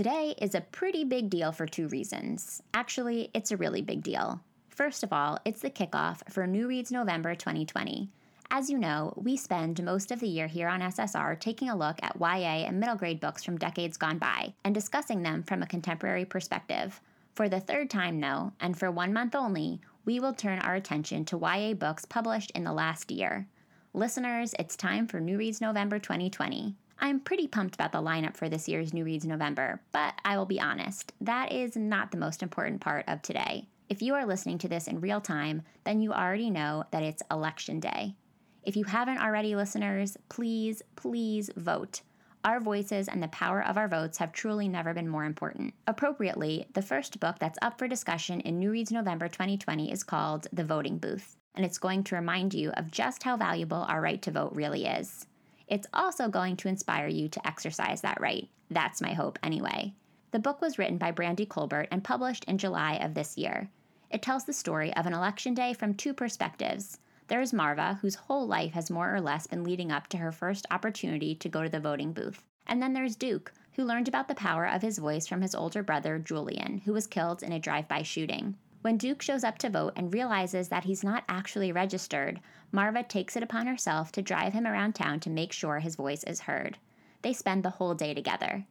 Today is a pretty big deal for two reasons. Actually, it's a really big deal. First of all, it's the kickoff for New Reads November 2020. As you know, we spend most of the year here on SSR taking a look at YA and middle grade books from decades gone by and discussing them from a contemporary perspective. For the third time, though, and for one month only, we will turn our attention to YA books published in the last year. Listeners, it's time for New Reads November 2020. I'm pretty pumped about the lineup for this year's New Reads November, but I will be honest, that is not the most important part of today. If you are listening to this in real time, then you already know that it's Election Day. If you haven't already, listeners, please, please vote. Our voices and the power of our votes have truly never been more important. Appropriately, the first book that's up for discussion in New Reads November 2020 is called The Voting Booth and it's going to remind you of just how valuable our right to vote really is. It's also going to inspire you to exercise that right. That's my hope, anyway. The book was written by Brandy Colbert and published in July of this year. It tells the story of an election day from two perspectives. There is Marva, whose whole life has more or less been leading up to her first opportunity to go to the voting booth. And then there's Duke, who learned about the power of his voice from his older brother, Julian, who was killed in a drive by shooting. When Duke shows up to vote and realizes that he's not actually registered, Marva takes it upon herself to drive him around town to make sure his voice is heard. They spend the whole day together.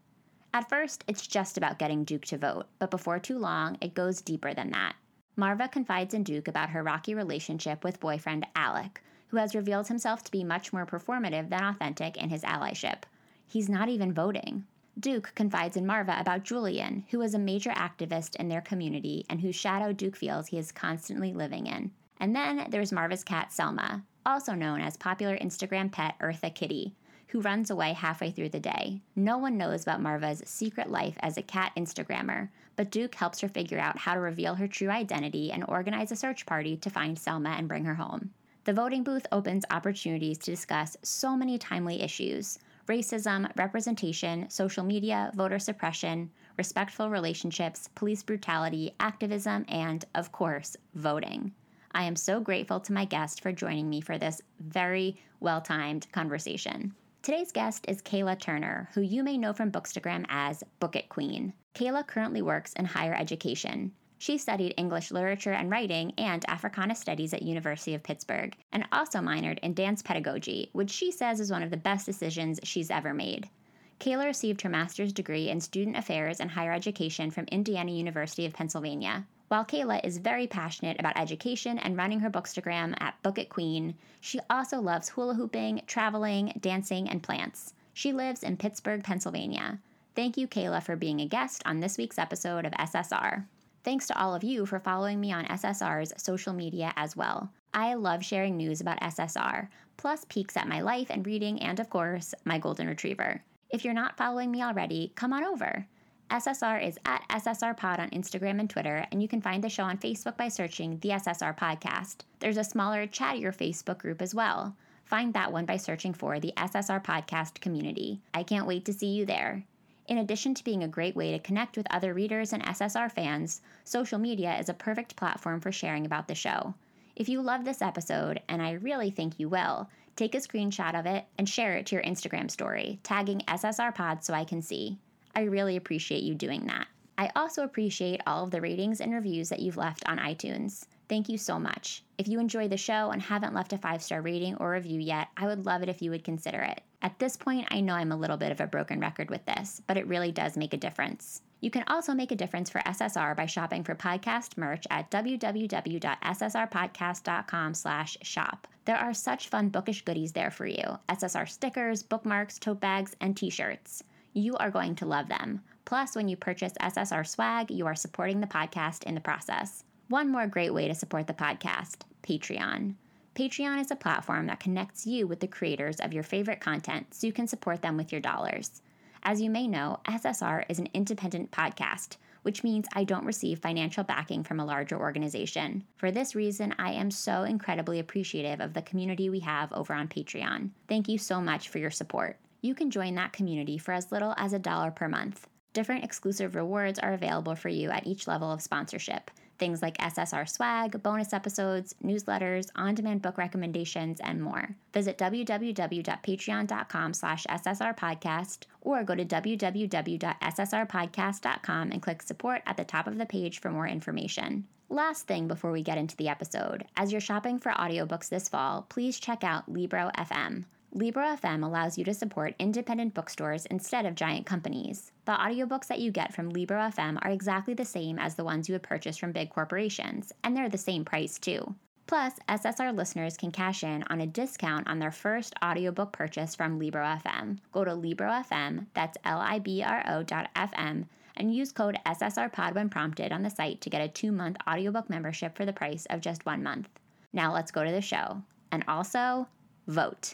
At first, it's just about getting Duke to vote, but before too long, it goes deeper than that. Marva confides in Duke about her rocky relationship with boyfriend Alec, who has revealed himself to be much more performative than authentic in his allyship. He's not even voting. Duke confides in Marva about Julian, who is a major activist in their community and whose shadow Duke feels he is constantly living in. And then there's Marva's cat Selma, also known as popular Instagram pet Eartha Kitty, who runs away halfway through the day. No one knows about Marva's secret life as a cat Instagrammer, but Duke helps her figure out how to reveal her true identity and organize a search party to find Selma and bring her home. The voting booth opens opportunities to discuss so many timely issues racism, representation, social media, voter suppression, respectful relationships, police brutality, activism, and, of course, voting. I am so grateful to my guest for joining me for this very well timed conversation. Today's guest is Cayla Turner, who you may know from Bookstagram as Book It Queen. Cayla currently works in higher education. She studied English literature and writing and Africana studies at University of Pittsburgh and also minored in dance pedagogy, which she says is one of the best decisions she's ever made. Cayla received her master's degree in student affairs and higher education from Indiana University of Pennsylvania. While Cayla is very passionate about education and running her bookstagram at Book It Queen, she also loves hula hooping, traveling, dancing, and plants. She lives in Pittsburgh, Pennsylvania. Thank you, Cayla, for being a guest on this week's episode of SSR. Thanks to all of you for following me on SSR's social media as well. I love sharing news about SSR, plus peeks at my life and reading, and of course, my golden retriever. If you're not following me already, come on over. SSR is at SSR Pod on Instagram and Twitter, and you can find the show on Facebook by searching the SSR Podcast. There's a smaller, chattier Facebook group as well. Find that one by searching for the SSR Podcast community. I can't wait to see you there. In addition to being a great way to connect with other readers and SSR fans, social media is a perfect platform for sharing about the show. If you love this episode, and I really think you will, take a screenshot of it and share it to your Instagram story, tagging SSR Pod so I can see. I really appreciate you doing that. I also appreciate all of the ratings and reviews that you've left on iTunes. Thank you so much. If you enjoy the show and haven't left a five star rating or review yet, I would love it if you would consider it. At this point, I know I'm a little bit of a broken record with this, but it really does make a difference. You can also make a difference for SSR by shopping for podcast merch at www.ssrpodcast.com/shop. There are such fun bookish goodies there for you: SSR stickers, bookmarks, tote bags, and t-shirts. You are going to love them. Plus, when you purchase SSR swag, you are supporting the podcast in the process. One more great way to support the podcast: Patreon. Patreon is a platform that connects you with the creators of your favorite content so you can support them with your dollars. As you may know, SSR is an independent podcast, which means I don't receive financial backing from a larger organization. For this reason, I am so incredibly appreciative of the community we have over on Patreon. Thank you so much for your support. You can join that community for as little as a dollar per month. Different exclusive rewards are available for you at each level of sponsorship. Things like SSR swag, bonus episodes, newsletters, on-demand book recommendations, and more. Visit www.patreon.com slash ssrpodcast or go to www.ssrpodcast.com and click support at the top of the page for more information. Last thing before we get into the episode, as you're shopping for audiobooks this fall, please check out Libro FM. Libro FM allows you to support independent bookstores instead of giant companies. The audiobooks that you get from Libro FM are exactly the same as the ones you would purchase from big corporations, and they're the same price too. Plus, SSR listeners can cash in on a discount on their first audiobook purchase from Libro FM. Go to Libro FM, that's L I B R O dot FM, and use code SSRPOD when prompted on the site to get a two month audiobook membership for the price of just one month. Now let's go to the show. And also, vote.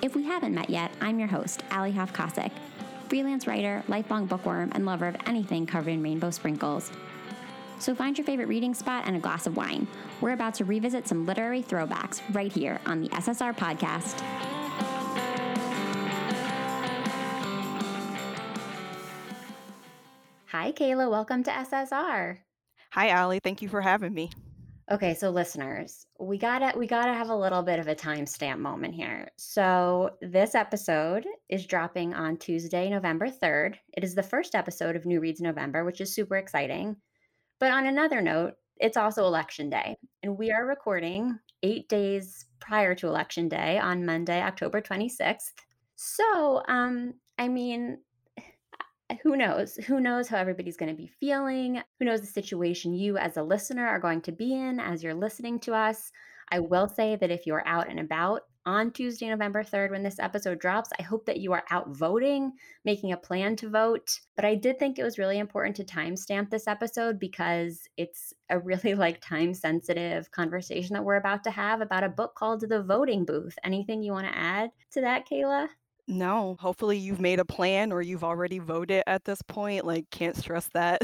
If we haven't met yet, I'm your host, Alli Hoff Kosik, freelance writer, lifelong bookworm, and lover of anything covered in rainbow sprinkles. So find your favorite reading spot and a glass of wine. We're about to revisit some literary throwbacks right here on the SSR podcast. Hi, Cayla. Welcome to SSR. Hi, Alli. Thank you for having me. Okay, so listeners, we gotta we gotta have a little bit of a timestamp moment here. So this episode is dropping on Tuesday, November third. It is the first episode of New Reads November, which is super exciting. But on another note, it's also election day, and we are recording eight days prior to election day on Monday, October twenty sixth. So, um, I mean, who knows? Who knows how everybody's going to be feeling? Who knows the situation you as a listener are going to be in as you're listening to us? I will say that if you're out and about on Tuesday, November 3rd, when this episode drops, I hope that you are out voting, making a plan to vote. But I did think it was really important to timestamp this episode because it's a really like time sensitive conversation that we're about to have about a book called The Voting Booth. Anything you want to add to that, Cayla? No, hopefully you've made a plan or you've already voted at this point. Like, can't stress that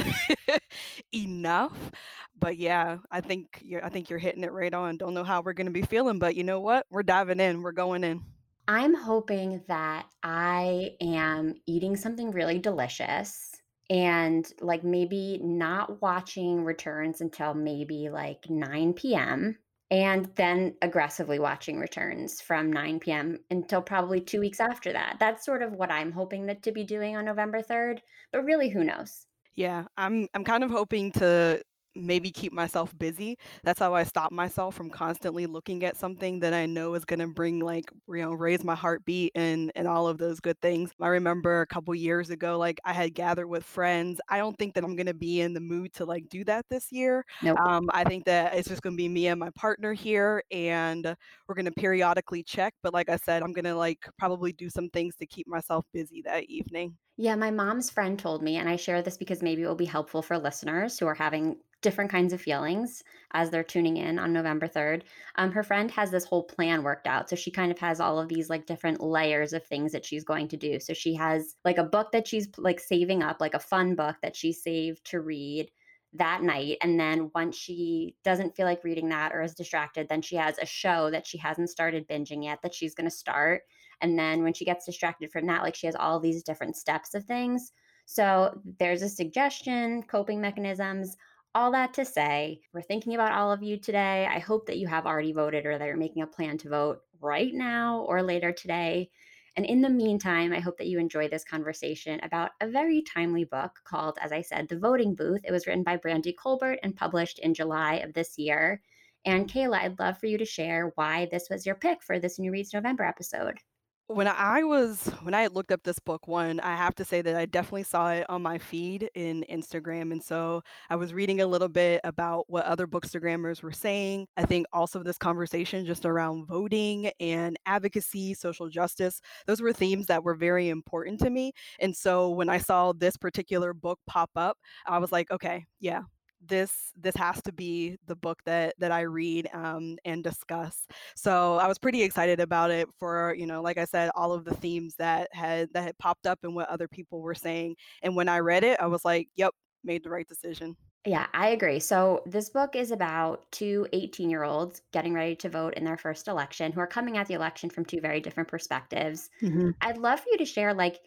enough. But yeah, I think you're I think you're hitting it right on. Don't know how we're gonna be feeling, but you know what? We're diving in. We're going in. I'm hoping that I am eating something really delicious and like maybe not watching returns until maybe like 9 p.m and then aggressively watching returns from 9 p.m. until probably two weeks after that. That's sort of what I'm hoping that to be doing on November 3rd, but really, who knows? Yeah, I'm I'm kind of hoping to maybe keep myself busy. That's how I stop myself from constantly looking at something that I know is going to bring like, you know, raise my heartbeat and and all of those good things. I remember a couple years ago like I had gathered with friends. I don't think that I'm going to be in the mood to like do that this year. Nope. Um I think that it's just going to be me and my partner here and we're going to periodically check, but like I said, I'm going to like probably do some things to keep myself busy that evening. Yeah, my mom's friend told me, and I share this because maybe it will be helpful for listeners who are having different kinds of feelings as they're tuning in on November 3rd. Um, her friend has this whole plan worked out. So she kind of has all of these like different layers of things that she's going to do. So she has like a book that she's like saving up, like a fun book that she saved to read that night. And then once she doesn't feel like reading that or is distracted, then she has a show that she hasn't started binging yet that she's going to start. And then when she gets distracted from that, like she has all these different steps of things. So there's a suggestion, coping mechanisms all that to say, we're thinking about all of you today. I hope that you have already voted or that you're making a plan to vote right now or later today. And in the meantime, I hope that you enjoy this conversation about a very timely book called, as I said, The Voting Booth. It was written by Brandy Colbert and published in July of this year. And Cayla, I'd love for you to share why this was your pick for this New Reads November episode. When I was when I looked up this book one, I have to say that I definitely saw it on my feed in Instagram. And so I was reading a little bit about what other bookstagrammers were saying. I think also this conversation just around voting and advocacy, social justice, those were themes that were very important to me. And so when I saw this particular book pop up, I was like, okay, yeah, this this has to be the book that that I read um, and discuss. So I was pretty excited about it for you know, like I said, all of the themes that had that had popped up and what other people were saying. And when I read it, I was like, "Yep, made the right decision." Yeah, I agree. So, this book is about two 18 year olds getting ready to vote in their first election who are coming at the election from two very different perspectives. Mhm. I'd love for you to share, like,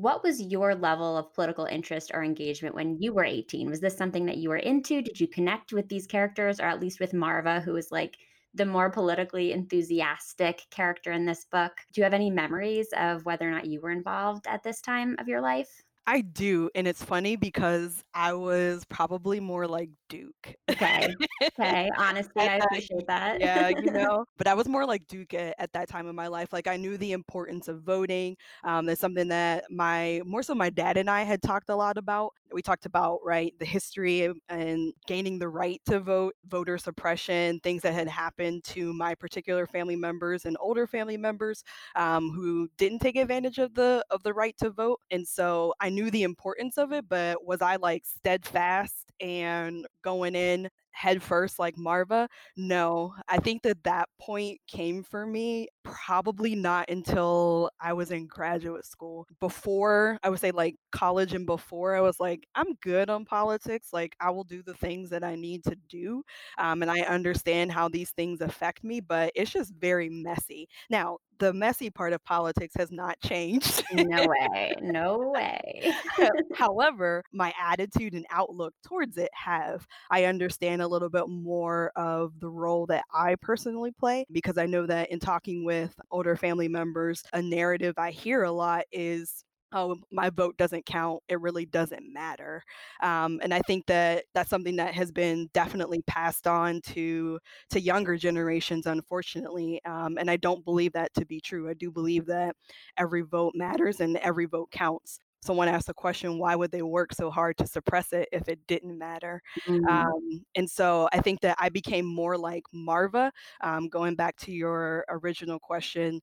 what was your level of political interest or engagement when you were 18? Was this something that you were into? Did you connect with these characters, or at least with Marva, who is like the more politically enthusiastic character in this book? Do you have any memories of whether or not you were involved at this time of your life? I do, and it's funny because I was probably more like Duke. Okay. Okay. Honestly, I appreciate that. yeah, you know, but I was more like Duke at, at that time in my life. Like I knew the importance of voting. Um, that's something that my more so my dad and I had talked a lot about. We talked about right the history and gaining the right to vote, voter suppression, things that had happened to my particular family members and older family members um, who didn't take advantage of the of the right to vote. And so I knew the importance of it, but was I like steadfast and going in head first like Marva? No, I think that that point came for me probably not until I was in graduate school. Before, I would say like college and before, I was like, I'm good on politics. Like, I will do the things that I need to do. Um, and I understand how these things affect me, but it's just very messy. Now, the messy part of politics has not changed. No way. No way. However, my attitude and outlook towards it have. I understand a little bit more of the role that I personally play because I know that in talking with older family members, a narrative I hear a lot is oh my vote doesn't count it really doesn't matter. Um, and i think that that's something that has been definitely passed on to to younger generations unfortunately um, and i don't believe that to be true i do believe that every vote matters and every vote counts someone asked a question why would they work so hard to suppress it if it didn't matter Mm. um, and so i think that i became more like marva um, going back to your original question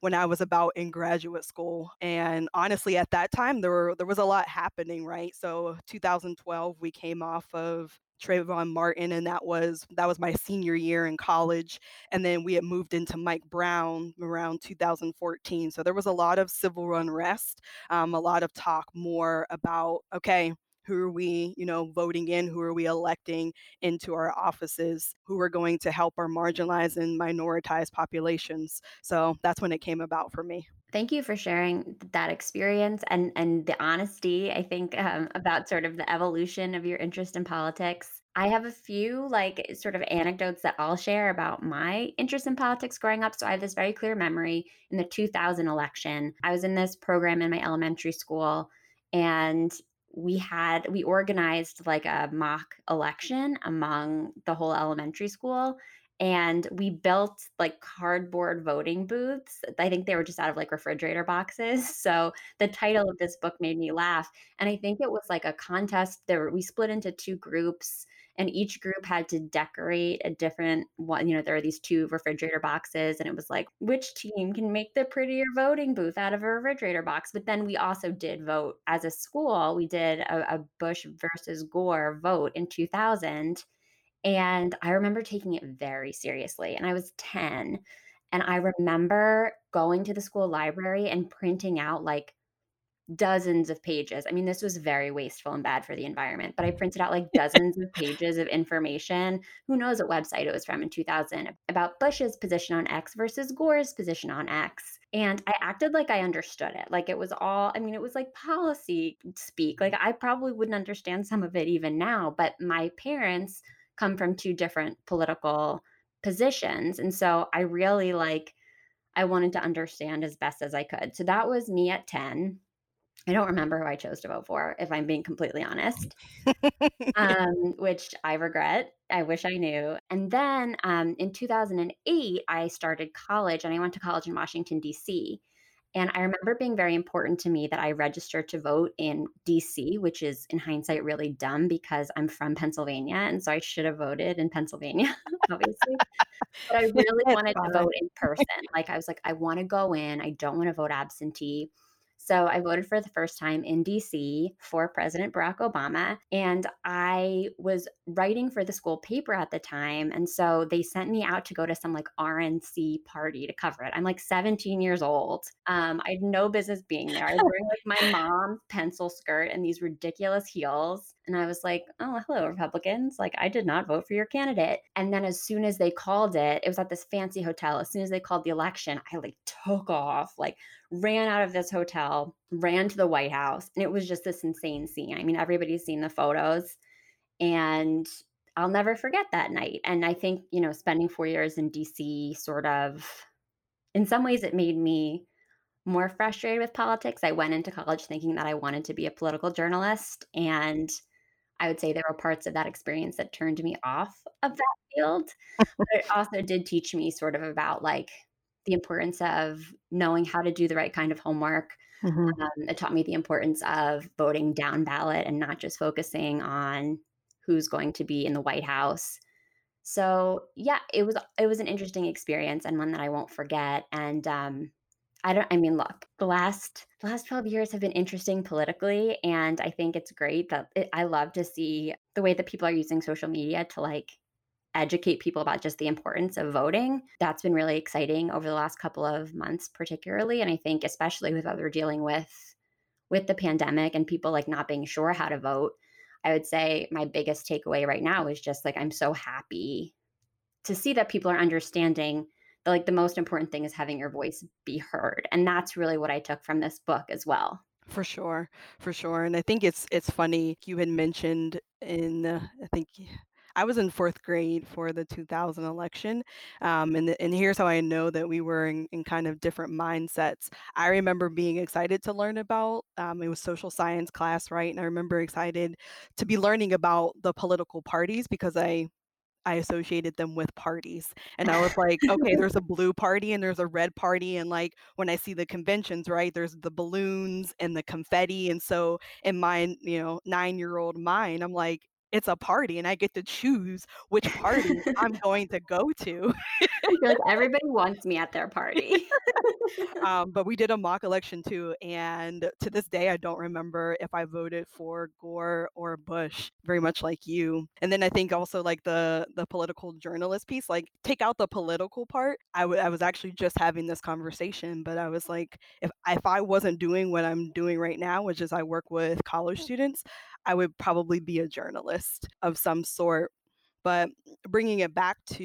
when I was about in graduate school. And honestly, at that time, there were there was a lot happening, right? So 2012, we came off of Trayvon Martin, and that was that was my senior year in college. And then we had moved into Mike Brown around 2014. So there was a lot of civil unrest, um, a lot of talk more about okay. Who are we, you know, voting in? Who are we electing into our offices? Who are going to help our marginalized and minoritized populations? So that's when it came about for me. Thank you for sharing that experience and and the honesty, I think, um, about sort of the evolution of your interest in politics. I have a few, like, sort of anecdotes that I'll share about my interest in politics growing up. So I have this very clear memory in the 2000 election. I was in this program in my elementary school, and we had we organized like a mock election among the whole elementary school and we built like cardboard voting booths. I think they were just out of like refrigerator boxes. So the title of this book made me laugh. And I think it was like a contest. There we split into two groups and each group had to decorate a different one. You know, there are these two refrigerator boxes, and it was like, which team can make the prettier voting booth out of a refrigerator box? But then we also did vote as a school. We did a, a Bush versus Gore vote in 2000 and I remember taking it very seriously, and I was 10, and I remember going to the school library and printing out, like, dozens of pages. I mean, this was very wasteful and bad for the environment, but I printed out, like, dozens of pages of information. Who knows what website it was from in 2000 about Bush's position on X versus Gore's position on X, and I acted like I understood it, like it was all I mean, it was like policy speak, like, I probably wouldn't understand some of it even now, but my parents come from 2 different political positions, and so I really, like I wanted to understand as best as I could. So that was me at 10. I don't remember who I chose to vote for, if I'm being completely honest, um, which I regret. I wish I knew. And then, um, in 2008, I started college, and I went to college in Washington, DC. And I remember being very important to me that I registered to vote in DC, which is in hindsight really dumb because I'm from Pennsylvania. And so I should have voted in Pennsylvania, obviously. But I really wanted to vote in person. Like, I was like, I want to go in. I don't want to vote absentee. So I voted for the first time in DC for President Barack Obama. And I was writing for the school paper at the time. And so they sent me out to go to some like RNC party to cover it. I'm like 17 years old. Um, I had no business being there. I was wearing like my mom's pencil skirt and these ridiculous heels. And I was like, oh, hello, Republicans. Like, I did not vote for your candidate. And then as soon as they called it, it was at this fancy hotel. As soon as they called the election, I like took off, like ran out of this hotel, ran to the White House. And it was just this insane scene. I mean, everybody's seen the photos. And I'll never forget that night. And I think, you know, spending four years in DC sort of, in some ways, it made me more frustrated with politics. I went into college thinking that I wanted to be a political journalist. And I would say there were parts of that experience that turned me off of that field. but it also did teach me sort of about like the importance of knowing how to do the right kind of homework. Mm-hmm. Um, it taught me the importance of voting down ballot and not just focusing on who's going to be in the White House. So yeah, it was it was an interesting experience and one that I won't forget. And um, I don't I mean look, the last the last 12 years have been interesting politically and I think it's great that it, I love to see the way that people are using social media to like educate people about just the importance of voting. That's been really exciting over the last couple of months particularly and I think especially with what we're dealing with with the pandemic and people like not being sure how to vote. I would say my biggest takeaway right now is just like I'm so happy to see that people are understanding that like the most important thing is having your voice be heard and that's really what i took from this book as well for sure for sure and i think it's it's funny you had mentioned in uh, i think I was in fourth grade for the 2000 election. Um, and, and here's how I know that we were in, in kind of different mindsets. I remember being excited to learn about, um, it was social science class, right? And I remember excited to be learning about the political parties because I I associated them with parties. And I was like, okay, there's a blue party and there's a red party. And like when I see the conventions, right, there's the balloons and the confetti. And so in my, you know, nine year old mind, I'm like, it's a party and I get to choose which party I'm going to go to. because everybody wants me at their party. um, but we did a mock election too. And to this day, I don't remember if I voted for Gore or Bush, very much like you. And then I think also like the, the political journalist piece, like take out the political part. I, w- I was actually just having this conversation, but I was like, if, if I wasn't doing what I'm doing right now, which is I work with college students, I would probably be a journalist of some sort. But bringing it back to,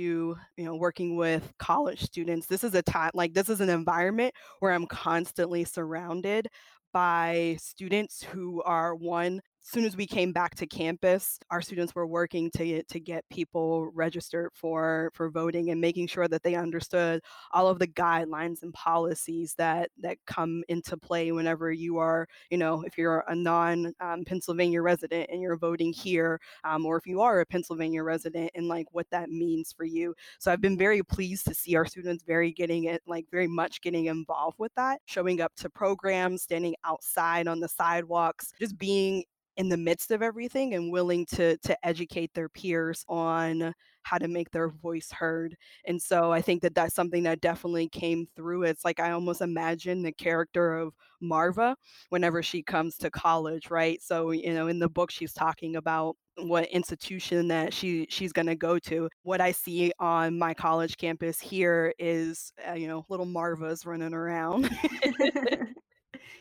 you know, working with college students, this is a time like this is an environment where I'm constantly surrounded by students who are one soon as we came back to campus, our students were working to to get people registered for for voting and making sure that they understood all of the guidelines and policies that that come into play whenever you are, you know, if you're a non um, Pennsylvania resident and you're voting here, um, or if you are a Pennsylvania resident and like what that means for you. So I've been very pleased to see our students very getting it, like very much getting involved with that, showing up to programs, standing outside on the sidewalks, just being in the midst of everything and willing to to educate their peers on how to make their voice heard. And so i think that that's something that definitely came through. It's like i almost imagine the character of marva whenever she comes to college right? So you know in the book she's talking about what institution that she she's going to go to. What i see on my college campus here is uh, you know little marvas running around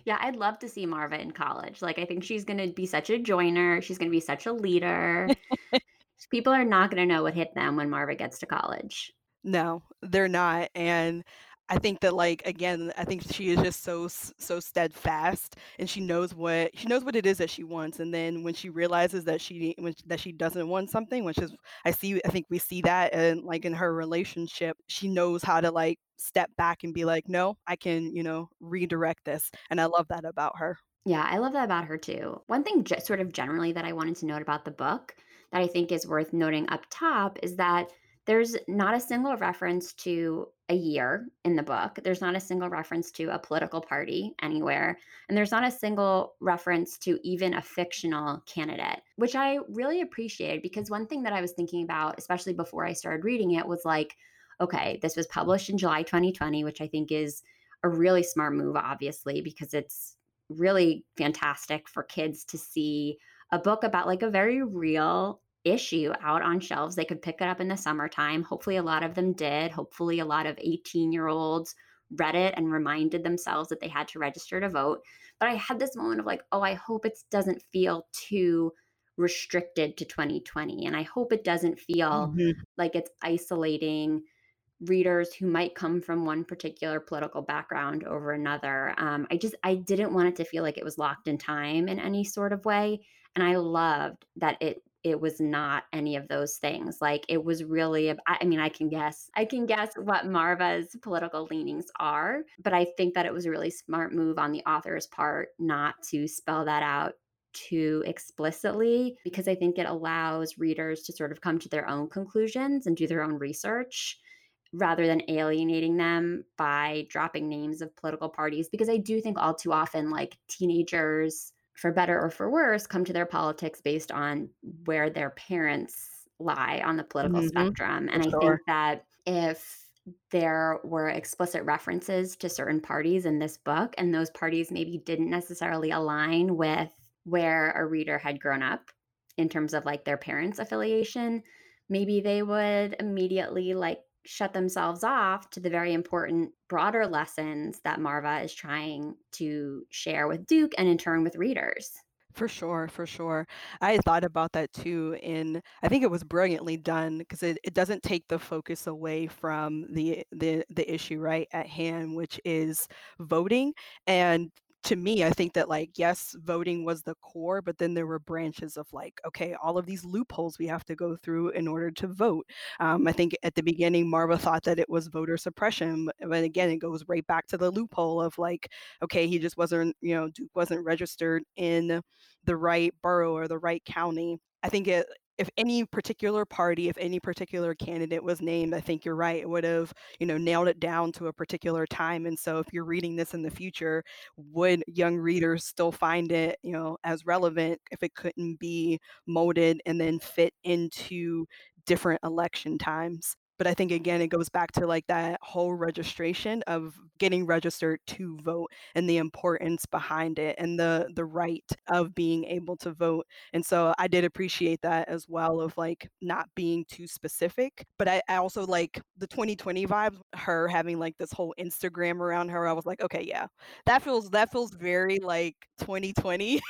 Yeah, I'd love to see Marva in college. Like, I think she's going to be such a joiner. She's going to be such a leader. People are not going to know what hit them when Marva gets to college. No, they're not. And I think that like again, I think she is just so so steadfast, and she knows what she knows what it is that she wants. And then when she realizes that she when, that she doesn't want something, which is I see, I think we see that and like in her relationship, she knows how to like step back and be like, no, I can you know redirect this, and I love that about her. Yeah, I love that about her too. One thing, just sort of generally, that I wanted to note about the book that I think is worth noting up top is that there's not a single reference to a year in the book. There's not a single reference to a political party anywhere. And there's not a single reference to even a fictional candidate, which I really appreciated because one thing that I was thinking about, especially before I started reading it, was like, okay, this was published in July 2020, which I think is a really smart move, obviously, because it's really fantastic for kids to see a book about like a very real issue out on shelves. They could pick it up in the summertime. Hopefully, a lot of them did. Hopefully, a lot of 18 year olds read it and reminded themselves that they had to register to vote. But I had this moment of like, oh, I hope it doesn't feel too restricted to 2020. And I hope it doesn't feel mm-hmm. like it's isolating readers who might come from one particular political background over another. Um, I just, I didn't want it to feel like it was locked in time in any sort of way. And I loved that it it was not any of those things. Like it was really, I mean, I can guess, I can guess what Marva's political leanings are, but I think that it was a really smart move on the author's part not to spell that out too explicitly because I think it allows readers to sort of come to their own conclusions and do their own research rather than alienating them by dropping names of political parties because I do think all too often like teenagers for better or for worse come to their politics based on where their parents lie on the political mm-hmm. spectrum and for I think that if there were explicit references to certain parties in this book and those parties maybe didn't necessarily align with where a reader had grown up in terms of like their parents' affiliation, maybe they would immediately like shut themselves off to the very important broader lessons that Marva is trying to share with Duke and in turn with readers. For sure, for sure. I thought about that too, and I think it was brilliantly done because it, it doesn't take the focus away from the the the issue right at hand, which is voting. And to me, I think that like yes, voting was the core, but then there were branches of like, okay, all of these loopholes we have to go through in order to vote. Um, I think at the beginning, Marva thought that it was voter suppression, but again, it goes right back to the loophole of like, okay, he just wasn't, you know, Duke wasn't registered in the right borough or the right county. I think it if any particular party, if any particular candidate was named, I think you're right. It would have, you know, nailed it down to a particular time. And so if you're reading this in the future, would young readers still find it, you know, as relevant if it couldn't be molded and then fit into different election times? But i think again it goes back to like that whole registration of getting registered to vote and the importance behind it and the the right of being able to vote and so i did appreciate that as well of like not being too specific but i, I also like the 2020 vibes her having like this whole instagram around her i was like okay yeah that feels that feels very like 2020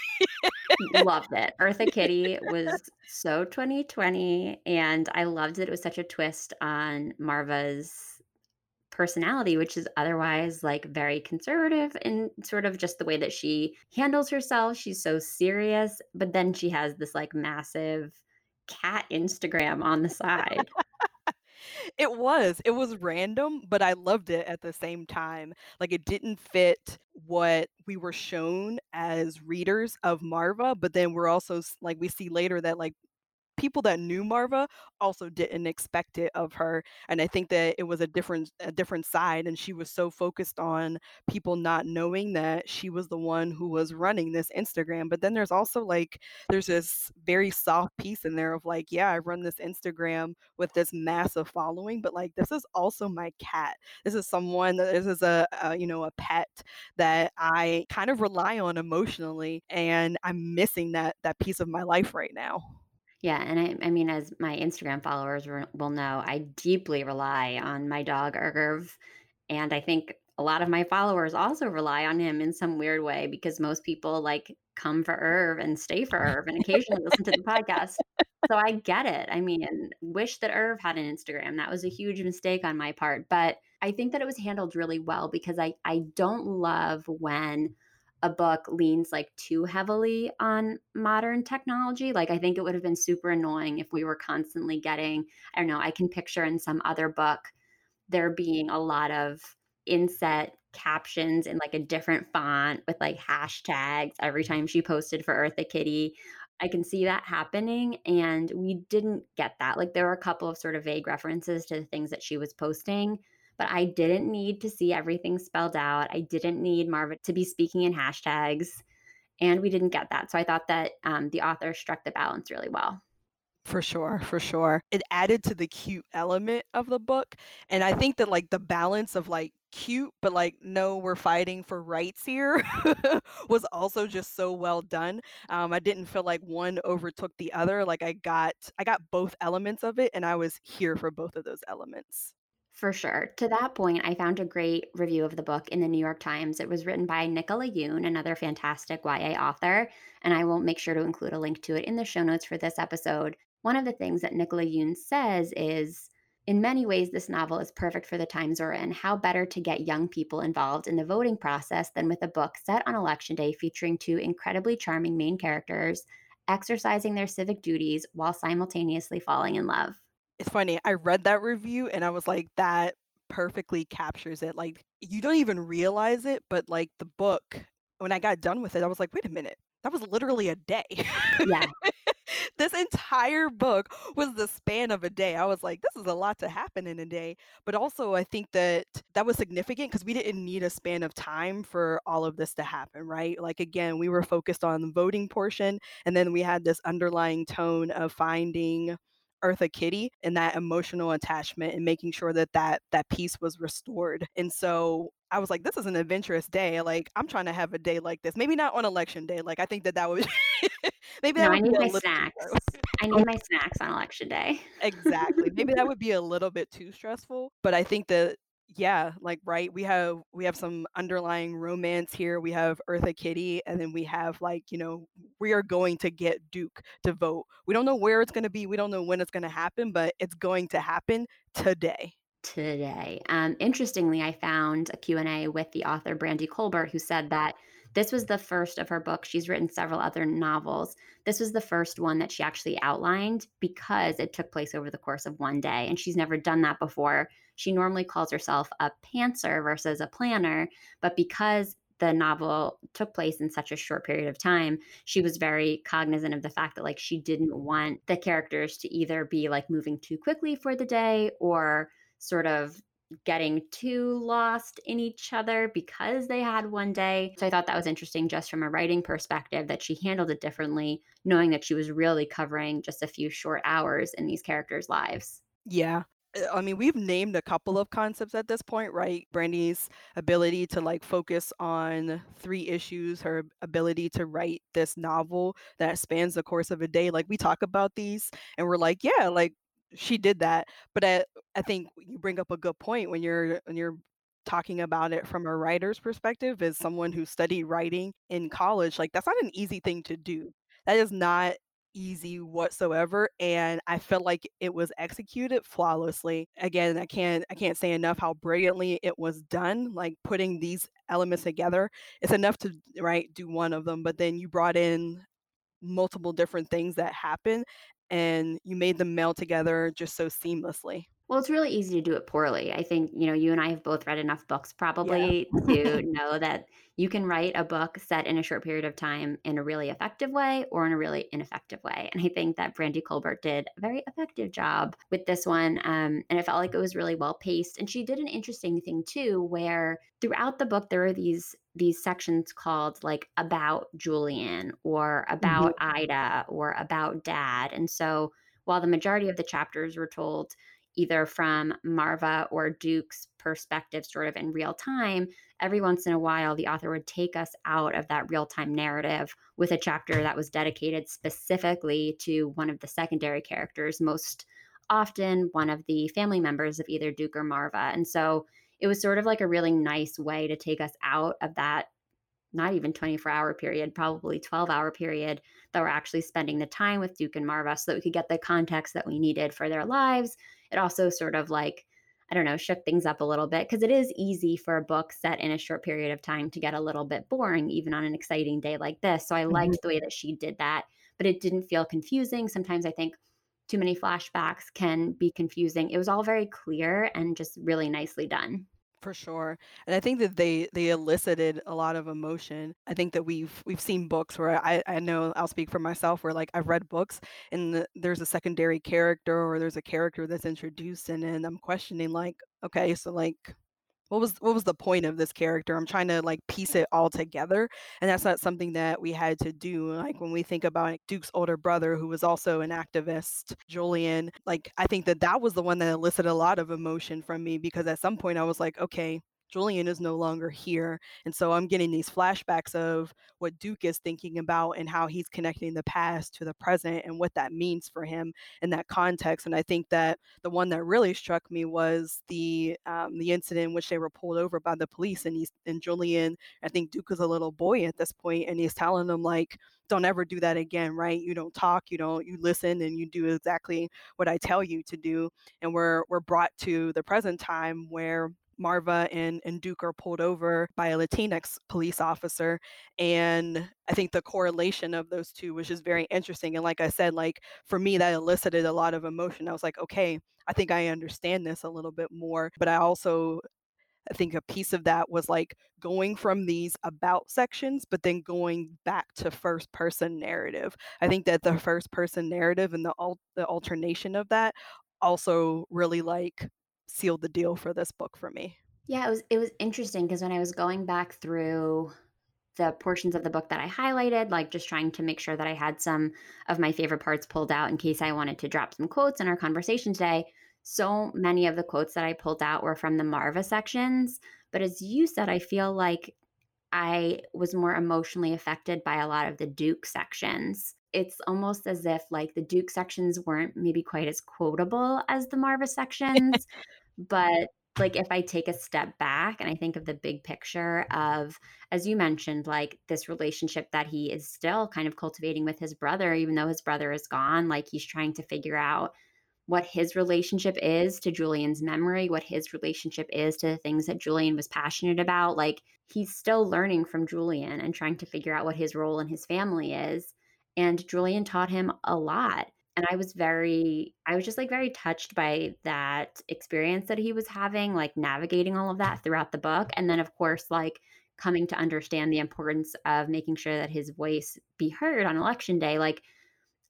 loved it. Eartha Kitty was so 2020, and I loved that it was such a twist on Marva's personality, which is otherwise like very conservative and sort of just the way that she handles herself. She's so serious, but then she has this like massive cat Instagram on the side. It was. It was random, but I loved it at the same time. Like it didn't fit what we were shown as readers of Marva, but then we're also like we see later that like people that knew Marva also didn't expect it of her and I think that it was a different a different side and she was so focused on people not knowing that she was the one who was running this Instagram but then there's also like there's this very soft piece in there of like yeah I run this Instagram with this massive following but like this is also my cat. This is someone that this is a, a you know a pet that I kind of rely on emotionally and I'm missing that that piece of my life right now yeah, and I, I mean, as my Instagram followers will know, I deeply rely on my dog Irv, and I think a lot of my followers also rely on him in some weird way because most people like come for Irv and stay for Irv and occasionally listen to the podcast. So I get it. I mean, wish that Irv had an Instagram. That was a huge mistake on my part, but I think that it was handled really well because I I don't love when a book leans like too heavily on modern technology. Like I think it would have been super annoying if we were constantly getting, I don't know, I can picture in some other book there being a lot of inset captions in like a different font with like hashtags every time she posted for Eartha Kitty. I can see that happening and we didn't get that. Like there were a couple of sort of vague references to the things that she was posting but I didn't need to see everything spelled out. I didn't need Marva to be speaking in hashtags, and we didn't get that. So I thought that um, the author struck the balance really well. For sure, for sure. It added to the cute element of the book. And I think that like the balance of like cute, but like, no, we're fighting for rights here was also just so well done. Um, I didn't feel like one overtook the other. Like I got I got both elements of it and I was here for both of those elements. For sure. To that point, I found a great review of the book in the New York Times. It was written by Nicola Yoon, another fantastic YA author, and I will make sure to include a link to it in the show notes for this episode. One of the things that Nicola Yoon says is in many ways, this novel is perfect for the times we're in. How better to get young people involved in the voting process than with a book set on election day featuring two incredibly charming main characters exercising their civic duties while simultaneously falling in love? It's funny, I read that review and I was like, that perfectly captures it. Like, you don't even realize it, but like the book, when I got done with it, I was like, wait a minute, that was literally a day. Yeah. this entire book was the span of a day. I was like, this is a lot to happen in a day. But also, I think that that was significant because we didn't need a span of time for all of this to happen, right? Like, again, we were focused on the voting portion, and then we had this underlying tone of finding Eartha Kitty and that emotional attachment and making sure that that that peace was restored. And so I was like, this is an adventurous day. Like I'm trying to have a day like this. Maybe not on election day. Like I think that that would maybe no, would I need my snacks. I need my snacks on election day. exactly. Maybe that would be a little bit too stressful. But I think that yeah, like right, we have we have some underlying romance here. We have Eartha kitty and then we have like you know we are going to get Duke to vote. We don't know where it's going to be. We don't know when it's going to happen, but it's going to happen today. Today, um, interestingly, I found a Q and A with the author Brandy Colbert, who said that this was the first of her books. She's written several other novels. This was the first one that she actually outlined because it took place over the course of one day, and she's never done that before. She normally calls herself a pantser versus a planner, but because the novel took place in such a short period of time, she was very cognizant of the fact that like she didn't want the characters to either be like moving too quickly for the day or sort of getting too lost in each other because they had one day. So I thought that was interesting just from a writing perspective that she handled it differently, knowing that she was really covering just a few short hours in these characters' lives. Yeah. Uh, I mean, we've named a couple of concepts at this point, right? Brandy's ability to like focus on three issues, her ability to write this novel that spans the course of a day. Like we talk about these and we're like, yeah, like she did that. But I, I think you bring up a good point when you're when you're talking about it from a writer's perspective as someone who studied writing in college, like that's not an easy thing to do. That is not easy whatsoever and I felt like it was executed flawlessly. Again, I can't I can't say enough how brilliantly it was done, like putting these elements together. It's enough to right do one of them, but then you brought in multiple different things that happen and you made them meld together just so seamlessly. Well, it's really easy to do it poorly. I think, you know, you and I have both read enough books Yeah. probably to know that you can write a book set in a short period of time in a really effective way or in a really ineffective way. And I think that Brandy Colbert did a very effective job with this one. Um, and it felt like it was really well paced. And she did an interesting thing too, where throughout the book there are these these sections called like about Julian or Mhm. about Ida or about dad. And so while the majority of the chapters were told either from Marva or Duke's perspective, sort of in real time, every once in a while, the author would take us out of that real time narrative with a chapter that was dedicated specifically to one of the secondary characters, most often one of the family members of either Duke or Marva. And so it was sort of like a really nice way to take us out of that not even 24 hour period, probably 12 hour period that we're actually spending the time with Duke and Marva so that we could get the context that we needed for their lives. It also sort of like, I don't know, shook things up a little bit because it is easy for a book set in a short period of time to get a little bit boring, even on an exciting day like this. So I Mhm. liked the way that she did that, but it didn't feel confusing. Sometimes I think too many flashbacks can be confusing. It was all very clear and just really nicely done. For sure. And I think that they they elicited a lot of emotion. I think that we've we've seen books where I I know I'll speak for myself where like I've read books and the, there's a secondary character or there's a character that's introduced and then I'm questioning like okay, so like what was what was the point of this character? I'm trying to like piece it all together, and that's not something that we had to do. Like when we think about like, Duke's older brother, who was also an activist, Julian. Like I think that that was the one that elicited a lot of emotion from me because at some point I was like, okay, Julian is no longer here. And so I'm getting these flashbacks of what Duke is thinking about and how he's connecting the past to the present and what that means for him in that context. And I think that the one that really struck me was the um, the incident in which they were pulled over by the police and he's and Julian, I think Duke is a little boy at this point, and he's telling them like, don't ever do that again, right? You don't talk, you don't you listen and you do exactly what I tell you to do. And we're we're brought to the present time where Marva and, and Duke are pulled over by a Latinx police officer. And I think the correlation of those two was just very interesting. And like I said, like for me, that elicited a lot of emotion. I was like, okay, I think I understand this a little bit more. But I also I think a piece of that was like going from these about sections, but then going back to first person narrative. I think that the first person narrative and the al- the alternation of that also really like sealed the deal for this book for me. Yeah, it was it was interesting because when I was going back through the portions of the book that I highlighted, like just trying to make sure that I had some of my favorite parts pulled out in case I wanted to drop some quotes in our conversation today. So many of the quotes that I pulled out were from the Marva sections. But as you said, I feel like I was more emotionally affected by a lot of the Duke sections. It's almost as if like the Duke sections weren't maybe quite as quotable as the Marva sections, but like if I take a step back and I think of the big picture of, as you mentioned, like this relationship that he is still kind of cultivating with his brother, even though his brother is gone, like he's trying to figure out what his relationship is to Julian's memory, what his relationship is to the things that Julian was passionate about. Like he's still learning from Julian and trying to figure out what his role in his family is. And Julian taught him a lot and I was very I was just like very touched by that experience that he was having like navigating all of that throughout the book and then of course like coming to understand the importance of making sure that his voice be heard on election day like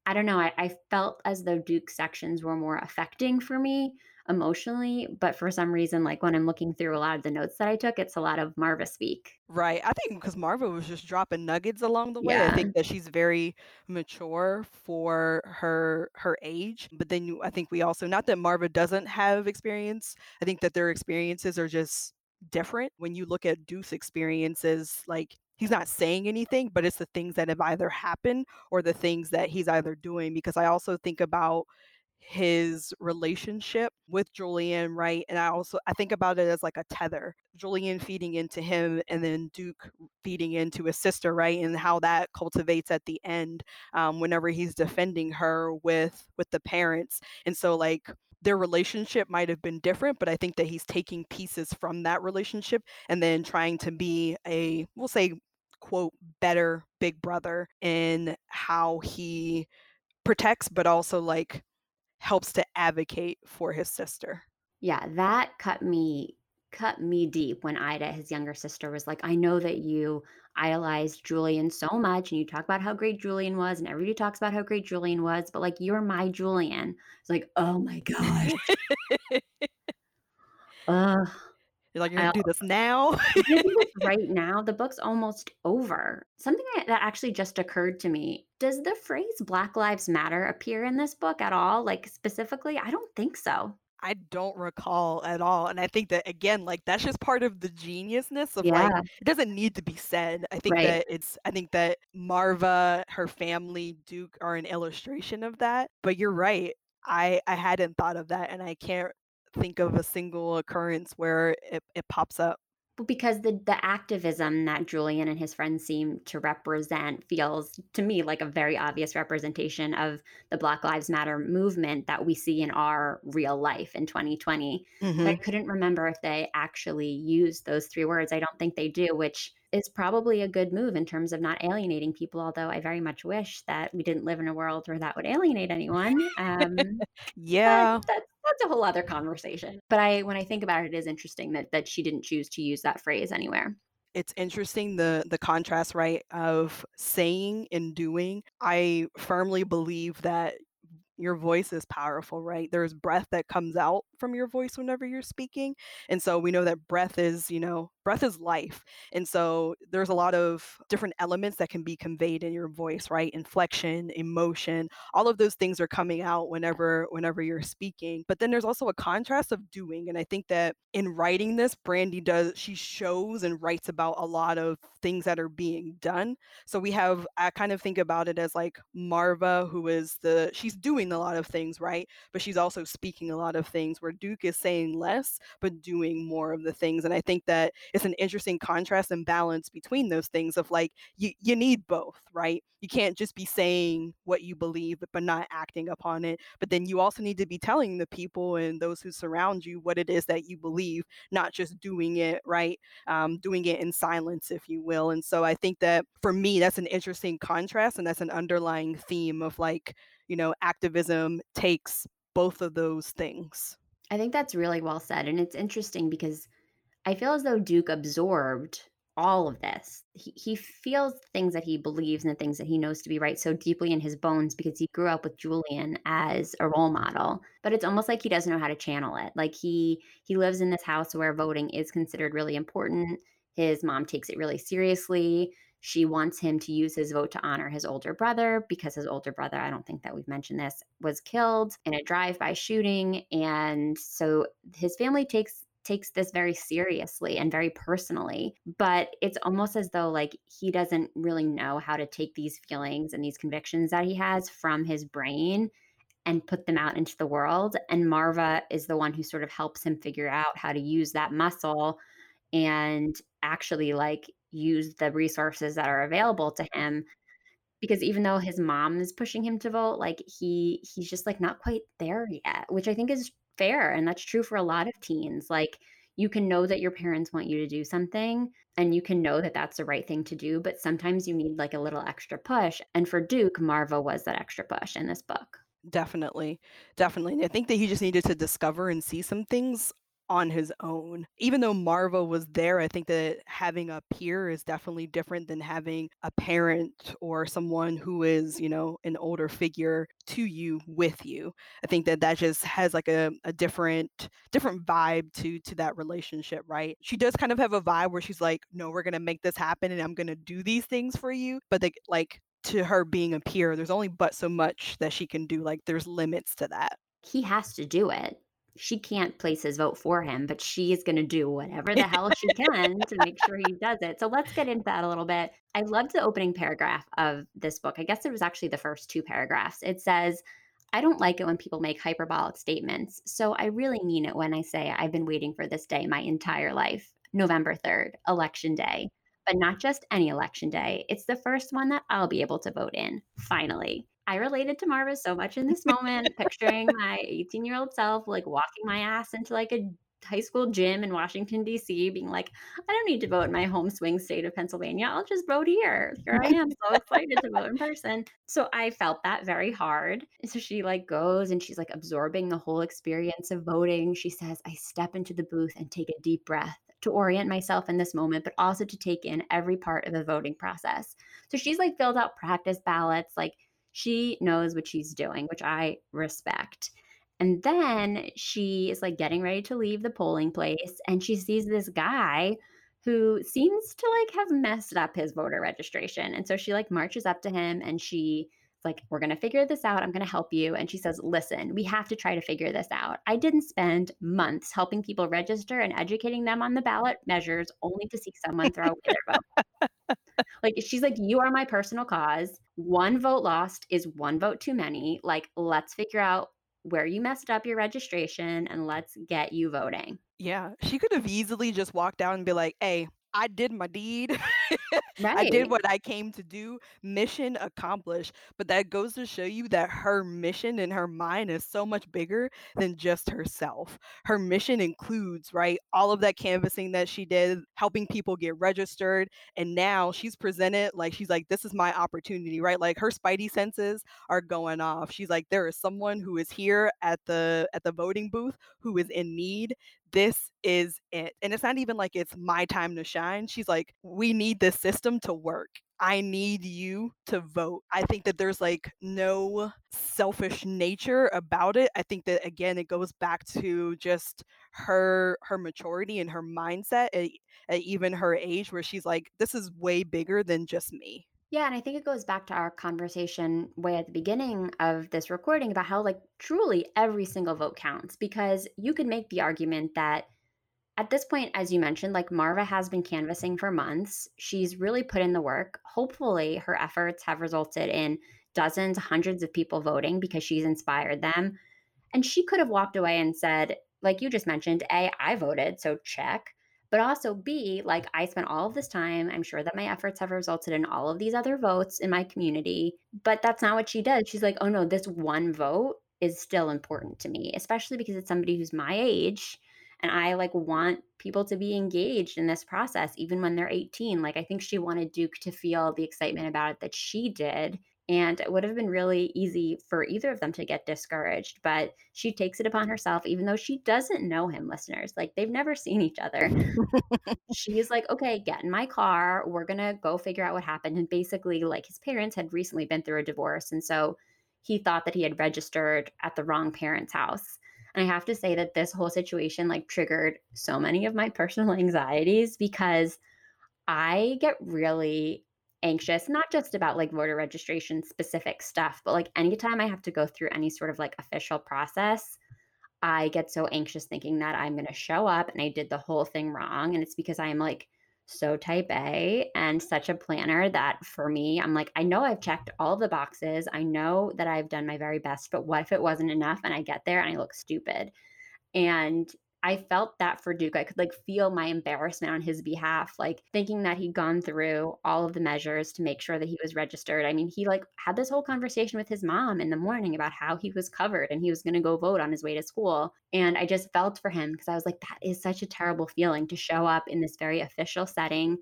I don't know I, I felt as though Duke sections were more affecting for me emotionally. But for some reason, like when I'm looking through a lot of the notes that I took, it's a lot of Marva speak. Right. I think because Marva was just dropping nuggets along the way. Yeah. I think that she's very mature for her her age. But then you, I think we also not that Marva doesn't have experience. I think that their experiences are just different. When you look at Duke's experiences, like he's not saying anything, but it's the things that have either happened or the things that he's either doing. Because I also think about his relationship with Julian, right? And I also I think about it as like a tether. Julian feeding into him and then Duke feeding into his sister, right? And how that cultivates at the end um, whenever he's defending her with with the parents. And so like their relationship might have been different, but I think that he's taking pieces from that relationship and then trying to be a we'll say quote better big brother in how he protects but also like helps to advocate for his sister. Yeah, that cut me cut me deep when Ida, his younger sister, was like, I know that you idolized Julian so much and you talk about how great Julian was, and everybody talks about how great Julian was, but like, you're my Julian. It's like, oh my God. Ugh. You're like, you're gonna do this now? right now. The book's almost over. Something that actually just occurred to me. Does the phrase Black Lives Matter appear in this book at all? Like specifically? I don't think so. I don't recall at all. And I think that again, like that's just part of the geniusness of yeah. like it doesn't need to be said. I think right. that it's I think that Marva, her family, Duke are an illustration of that. But you're right. I I hadn't thought of that and I can't think of a single occurrence where it, it pops up. Well, because the the activism that Julian and his friends seem to represent feels to me like a very obvious representation of the Black Lives Matter movement that we see in our real life in 2020. Mm-hmm. I couldn't remember if they actually used those three words. I don't think they do, which is probably a good move in terms of not alienating people. Although I very much wish that we didn't live in a world where that would alienate anyone. Um, yeah, that's that's a whole other conversation. But I, when I think about it, it is interesting that that she didn't choose to use that phrase anywhere it's interesting the the contrast right of saying and doing i firmly believe that your voice is powerful, right? There's breath that comes out from your voice whenever you're speaking. And so we know that breath is, you know, breath is life. And so there's a lot of different elements that can be conveyed in your voice, right? Inflection, emotion, all of those things are coming out whenever whenever you're speaking. But then there's also a contrast of doing. And I think that in writing this, Brandy does she shows and writes about a lot of things that are being done. So we have I kind of think about it as like Marva, who is the she's doing a lot of things, right? But she's also speaking a lot of things where Duke is saying less, but doing more of the things. And I think that it's an interesting contrast and balance between those things of like you you need both, right? You can't just be saying what you believe but not acting upon it. But then you also need to be telling the people and those who surround you what it is that you believe, not just doing it, right? Um, doing it in silence, if you will. And so I think that for me, that's an interesting contrast and that's an underlying theme of like, you know, activism takes both of those things. I think that's really well said. And it's interesting because I feel as though Duke absorbed all of this. He, he feels things that he believes and the things that he knows to be right so deeply in his bones because he grew up with Julian as a role model. But it's almost like he doesn't know how to channel it. Like he he lives in this house where voting is considered really important. His mom takes it really seriously. She wants him to use his vote to honor his older brother because his older brother, I don't think that we've mentioned this, was killed in a drive-by shooting and so his family takes takes this very seriously and very personally but it's almost as though like he doesn't really know how to take these feelings and these convictions that he has from his brain and put them out into the world and marva is the one who sort of helps him figure out how to use that muscle and actually like use the resources that are available to him because even though his mom is pushing him to vote like he he's just like not quite there yet which i think is fair and that's true for a lot of teens like you can know that your parents want you to do something and you can know that that's the right thing to do but sometimes you need like a little extra push and for duke marva was that extra push in this book. Definitely definitely i think that he just needed to discover and see some things on his own. Even though Marva was there, I think that having a peer is definitely different than having a parent or someone who is, you know, an older figure to you with you. I think that that just has like a, a different different vibe to to that relationship, right? She does kind of have a vibe where she's like, "No, we're going to make this happen and I'm going to do these things for you." But they, like to her being a peer, there's only but so much that she can do. Like there's limits to that. He has to do it she can't place his vote for him, but she is going to do whatever the hell she can to make sure he does it. So let's get into that a little bit. I loved the opening paragraph of this book. I guess it was actually the first two paragraphs. It says, I don't like it when people make hyperbolic statements. So I really mean it when I say I've been waiting for this day my entire life. November 3rd, election day. But not just any election day. It's the first one that I'll be able to vote in, finally. I related to Marva so much in this moment, picturing my 18 year old self like walking my ass into like a high school gym in Washington, D.C., being like, I don't need to vote in my home swing state of Pennsylvania. I'll just vote here. Here I am, so excited to vote in person. So I felt that very hard. And so she like goes and she's like absorbing the whole experience of voting. She says, I step into the booth and take a deep breath to orient myself in this moment, but also to take in every part of the voting process. So she's like filled out practice ballots, like she knows what she's doing, which I respect. And then she is like getting ready to leave the polling place and she sees this guy who seems to like have messed up his voter registration. And so she like marches up to him and she like, we're going to figure this out. I'm going to help you. And she says, listen, we have to try to figure this out. I didn't spend months helping people register and educating them on the ballot measures only to see someone throw away their vote. like she's like you are my personal cause one vote lost is one vote too many like let's figure out where you messed up your registration and let's get you voting yeah she could have easily just walked out and be like hey I did my deed. right. I did what I came to do. Mission accomplished. But that goes to show you that her mission in her mind is so much bigger than just herself. Her mission includes, right, all of that canvassing that she did, helping people get registered. And now she's presented like she's like, this is my opportunity, right? Like her spidey senses are going off. She's like, there is someone who is here at the at the voting booth who is in need this is it. And it's not even like it's my time to shine. She's like, we need this system to work. I need you to vote. I think that there's like no selfish nature about it. I think that again it goes back to just her her maturity and her mindset at, at even her age where she's like this is way bigger than just me. Yeah, and I think it goes back to our conversation way at the beginning of this recording about how, like, truly every single vote counts because you could make the argument that at this point, as you mentioned, like Marva has been canvassing for months. She's really put in the work. Hopefully, her efforts have resulted in dozens, hundreds of people voting because she's inspired them. And she could have walked away and said, like you just mentioned, A, I voted, so check. But also, B, like I spent all of this time. I'm sure that my efforts have resulted in all of these other votes in my community. But that's not what she does. She's like, oh no, this one vote is still important to me, especially because it's somebody who's my age. And I like want people to be engaged in this process, even when they're 18. Like, I think she wanted Duke to feel the excitement about it that she did. And it would have been really easy for either of them to get discouraged. But she takes it upon herself, even though she doesn't know him, listeners. Like they've never seen each other. She's like, okay, get in my car. We're going to go figure out what happened. And basically, like his parents had recently been through a divorce. And so he thought that he had registered at the wrong parent's house. And I have to say that this whole situation like triggered so many of my personal anxieties because I get really anxious, not just about like voter registration specific stuff, but like anytime I have to go through any sort of like official process, I get so anxious thinking that I'm going to show up and I did the whole thing wrong. And it's because I'm like so type A and mm-hmm. such a planner that for me, I'm like, I know I've checked all the boxes. I know that I've done my very best, but what if it wasn't enough and I get there and I look stupid? And I felt that for Duke. I could like feel my embarrassment on his behalf, like thinking that he'd gone through all of the measures to make sure that he was registered. I mean, he like had this whole conversation with his mom in the morning about how he was covered and he was going to go vote on his way to school. And I just felt for him because I was like, that is such a terrible feeling to show up in this very official setting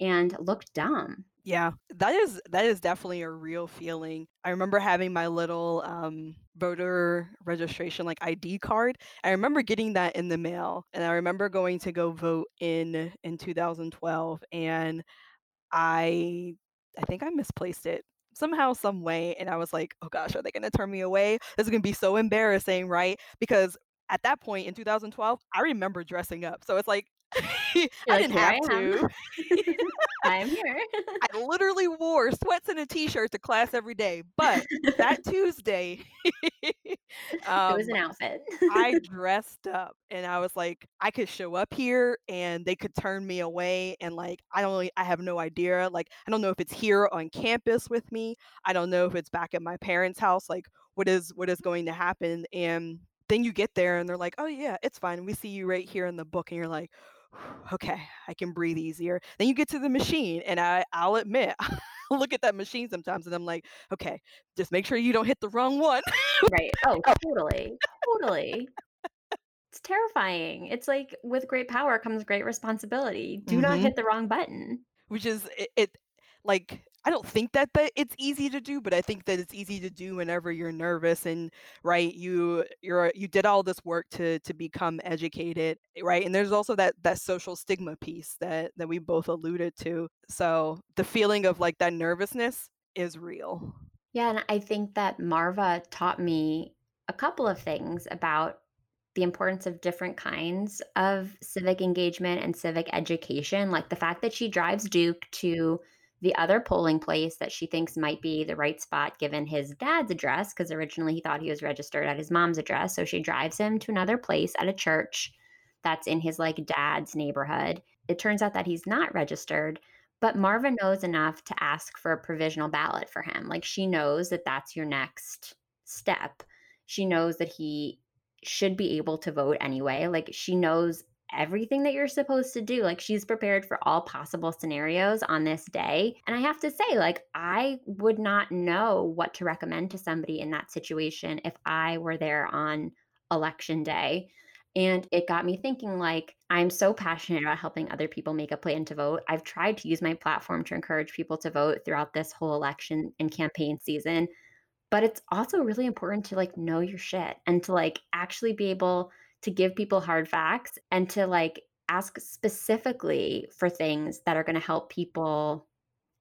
and look dumb. Yeah, that is that is definitely a real feeling. I remember having my little um, voter registration like ID card. I remember getting that in the mail, and I remember going to go vote in in 2012, and I I think I misplaced it somehow, some way, and I was like, oh gosh, are they going to turn me away? This is going to be so embarrassing, right? Because at that point in 2012, I remember dressing up, so it's like I like, didn't have to. I'm here. I literally wore sweats and a t-shirt to class every day. But that Tuesday, um, it was an outfit. I dressed up and I was like, I could show up here and they could turn me away. And like, I don't really, I have no idea. Like, I don't know if it's here on campus with me. I don't know if it's back at my parents' house. Like, what is what is going to happen? And then you get there and they're like, oh yeah, it's fine. We see you right here in the book, and you're like okay, I can breathe easier. Then you get to the machine, and I, I'll admit, I look at that machine sometimes, and I'm like, okay, just make sure you don't hit the wrong one. right. Oh, totally. Totally. It's terrifying. It's like with great power comes great responsibility. Do not hmm hit the wrong button. Which is it, it like I don't think that that it's easy to do, but I think that it's easy to do whenever you're nervous and right you you're you did all this work to to become educated, eh, right? And there's also that that social stigma piece that that we both alluded to. So the feeling of like that nervousness is real. Yeah, and I think that Marva taught me a couple of things about the importance of different kinds of civic engagement and civic education, like the fact that she drives Duke to the other polling place that she thinks might be the right spot given his dad's address, because originally he thought he was registered at his mom's address. So she drives him to another place at a church that's in his like dad's neighborhood. It turns out that he's not registered, but Marva knows enough to ask for a provisional ballot for him. Like she knows that that's your next step. She knows that he should be able to vote anyway. Like she knows everything that you're supposed to do. Like she's prepared for all possible scenarios on this day. And I have to say, like, I would not know what to recommend to somebody in that situation if I were there on election day. And it got me thinking, like, I'm so passionate about helping other people make a plan to vote. I've tried to use my platform to encourage people to vote throughout this whole election and campaign season. But it's also really important to like know your shit and to like actually be able to give people hard facts and to like ask specifically for things that are going to help people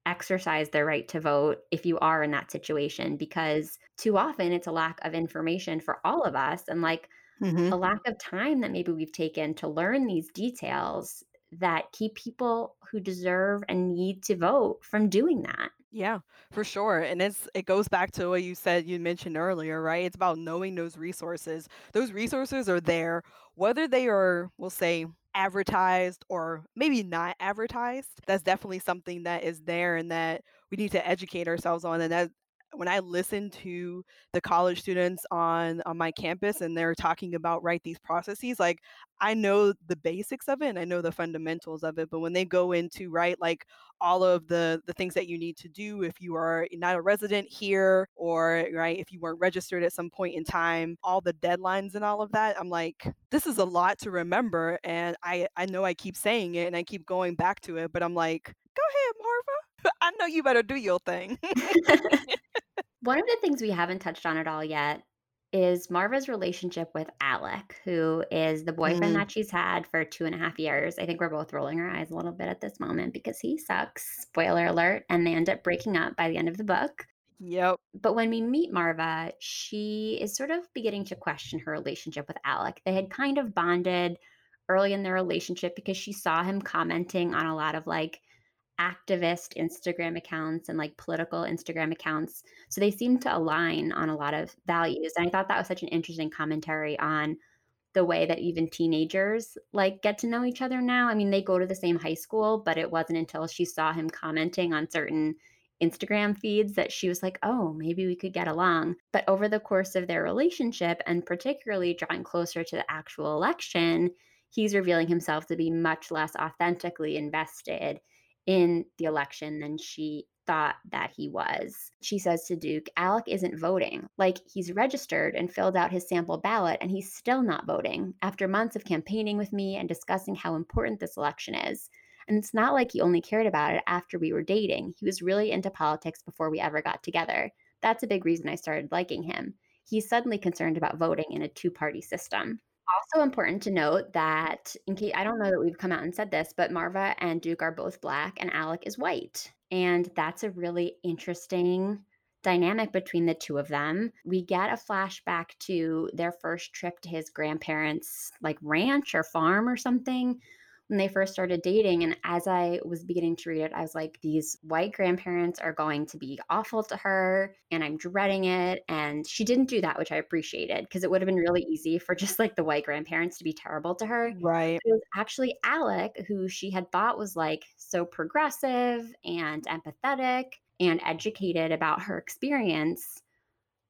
exercise their right to vote if you are in that situation because too often it's a lack of information for all of us and like Mhm. a lack of time that maybe we've taken to learn these details that keep people who deserve and need to vote from doing that. Yeah, for sure. And it's it goes back to what you said you mentioned earlier, right? It's about knowing those resources. Those resources are there, whether they are, we'll say, advertised or maybe not advertised. That's definitely something that is there and that we need to educate ourselves on. And that when I listen to the college students on on my campus and they're talking about right these processes, like I know the basics of it and I know the fundamentals of it. But when they go into right like all of the the things that you need to do if you are not a resident here or right if you weren't registered at some point in time all the deadlines and all of that i'm like this is a lot to remember and i i know i keep saying it and i keep going back to it but i'm like go ahead marva i know you better do your thing One of the things we haven't touched on at all yet is Marva's relationship with Alec, who is the boyfriend Mm, that she's had for two and a half years. I think we're both rolling our eyes a little bit at this moment because he sucks. Spoiler alert. And they end up breaking up by the end of the book. yep But when we meet Marva, she is sort of beginning to question her relationship with Alec. They had kind of bonded early in their relationship because she saw him commenting on a lot of like activist Instagram accounts and like political Instagram accounts. So they seem to align on a lot of values. And I thought that was such an interesting commentary on the way that even teenagers like get to know each other now. I mean, they go to the same high school, but it wasn't until she saw him commenting on certain Instagram feeds that she was like, oh, maybe we could get along. But over the course of their relationship, and particularly drawing closer to the actual election, he's revealing himself to be much less authentically invested in the election than she thought that he was. She says to Duke, Alec isn't voting. Like he's registered and filled out his sample ballot, and he's still not voting after months of campaigning with me and discussing how important this election is. And it's not like he only cared about it after we were dating. He was really into politics before we ever got together. That's a big reason I started liking him. He's suddenly concerned about voting in a two party system. Also important to note that in case I don't know that we've come out and said this, but Marva and Duke are both black and Alec is white. And that's a really interesting dynamic between the two of them. We get a flashback to their first trip to his grandparents' like ranch or farm or something when they first started dating. And as I was beginning to read it, I was like, these white grandparents are going to be awful to her, and I'm dreading it. And she didn't do that, which I appreciated because it would have been really easy for just like the white grandparents to be terrible to her. right It was actually Alec who she had thought was like so progressive and empathetic and educated about her experience,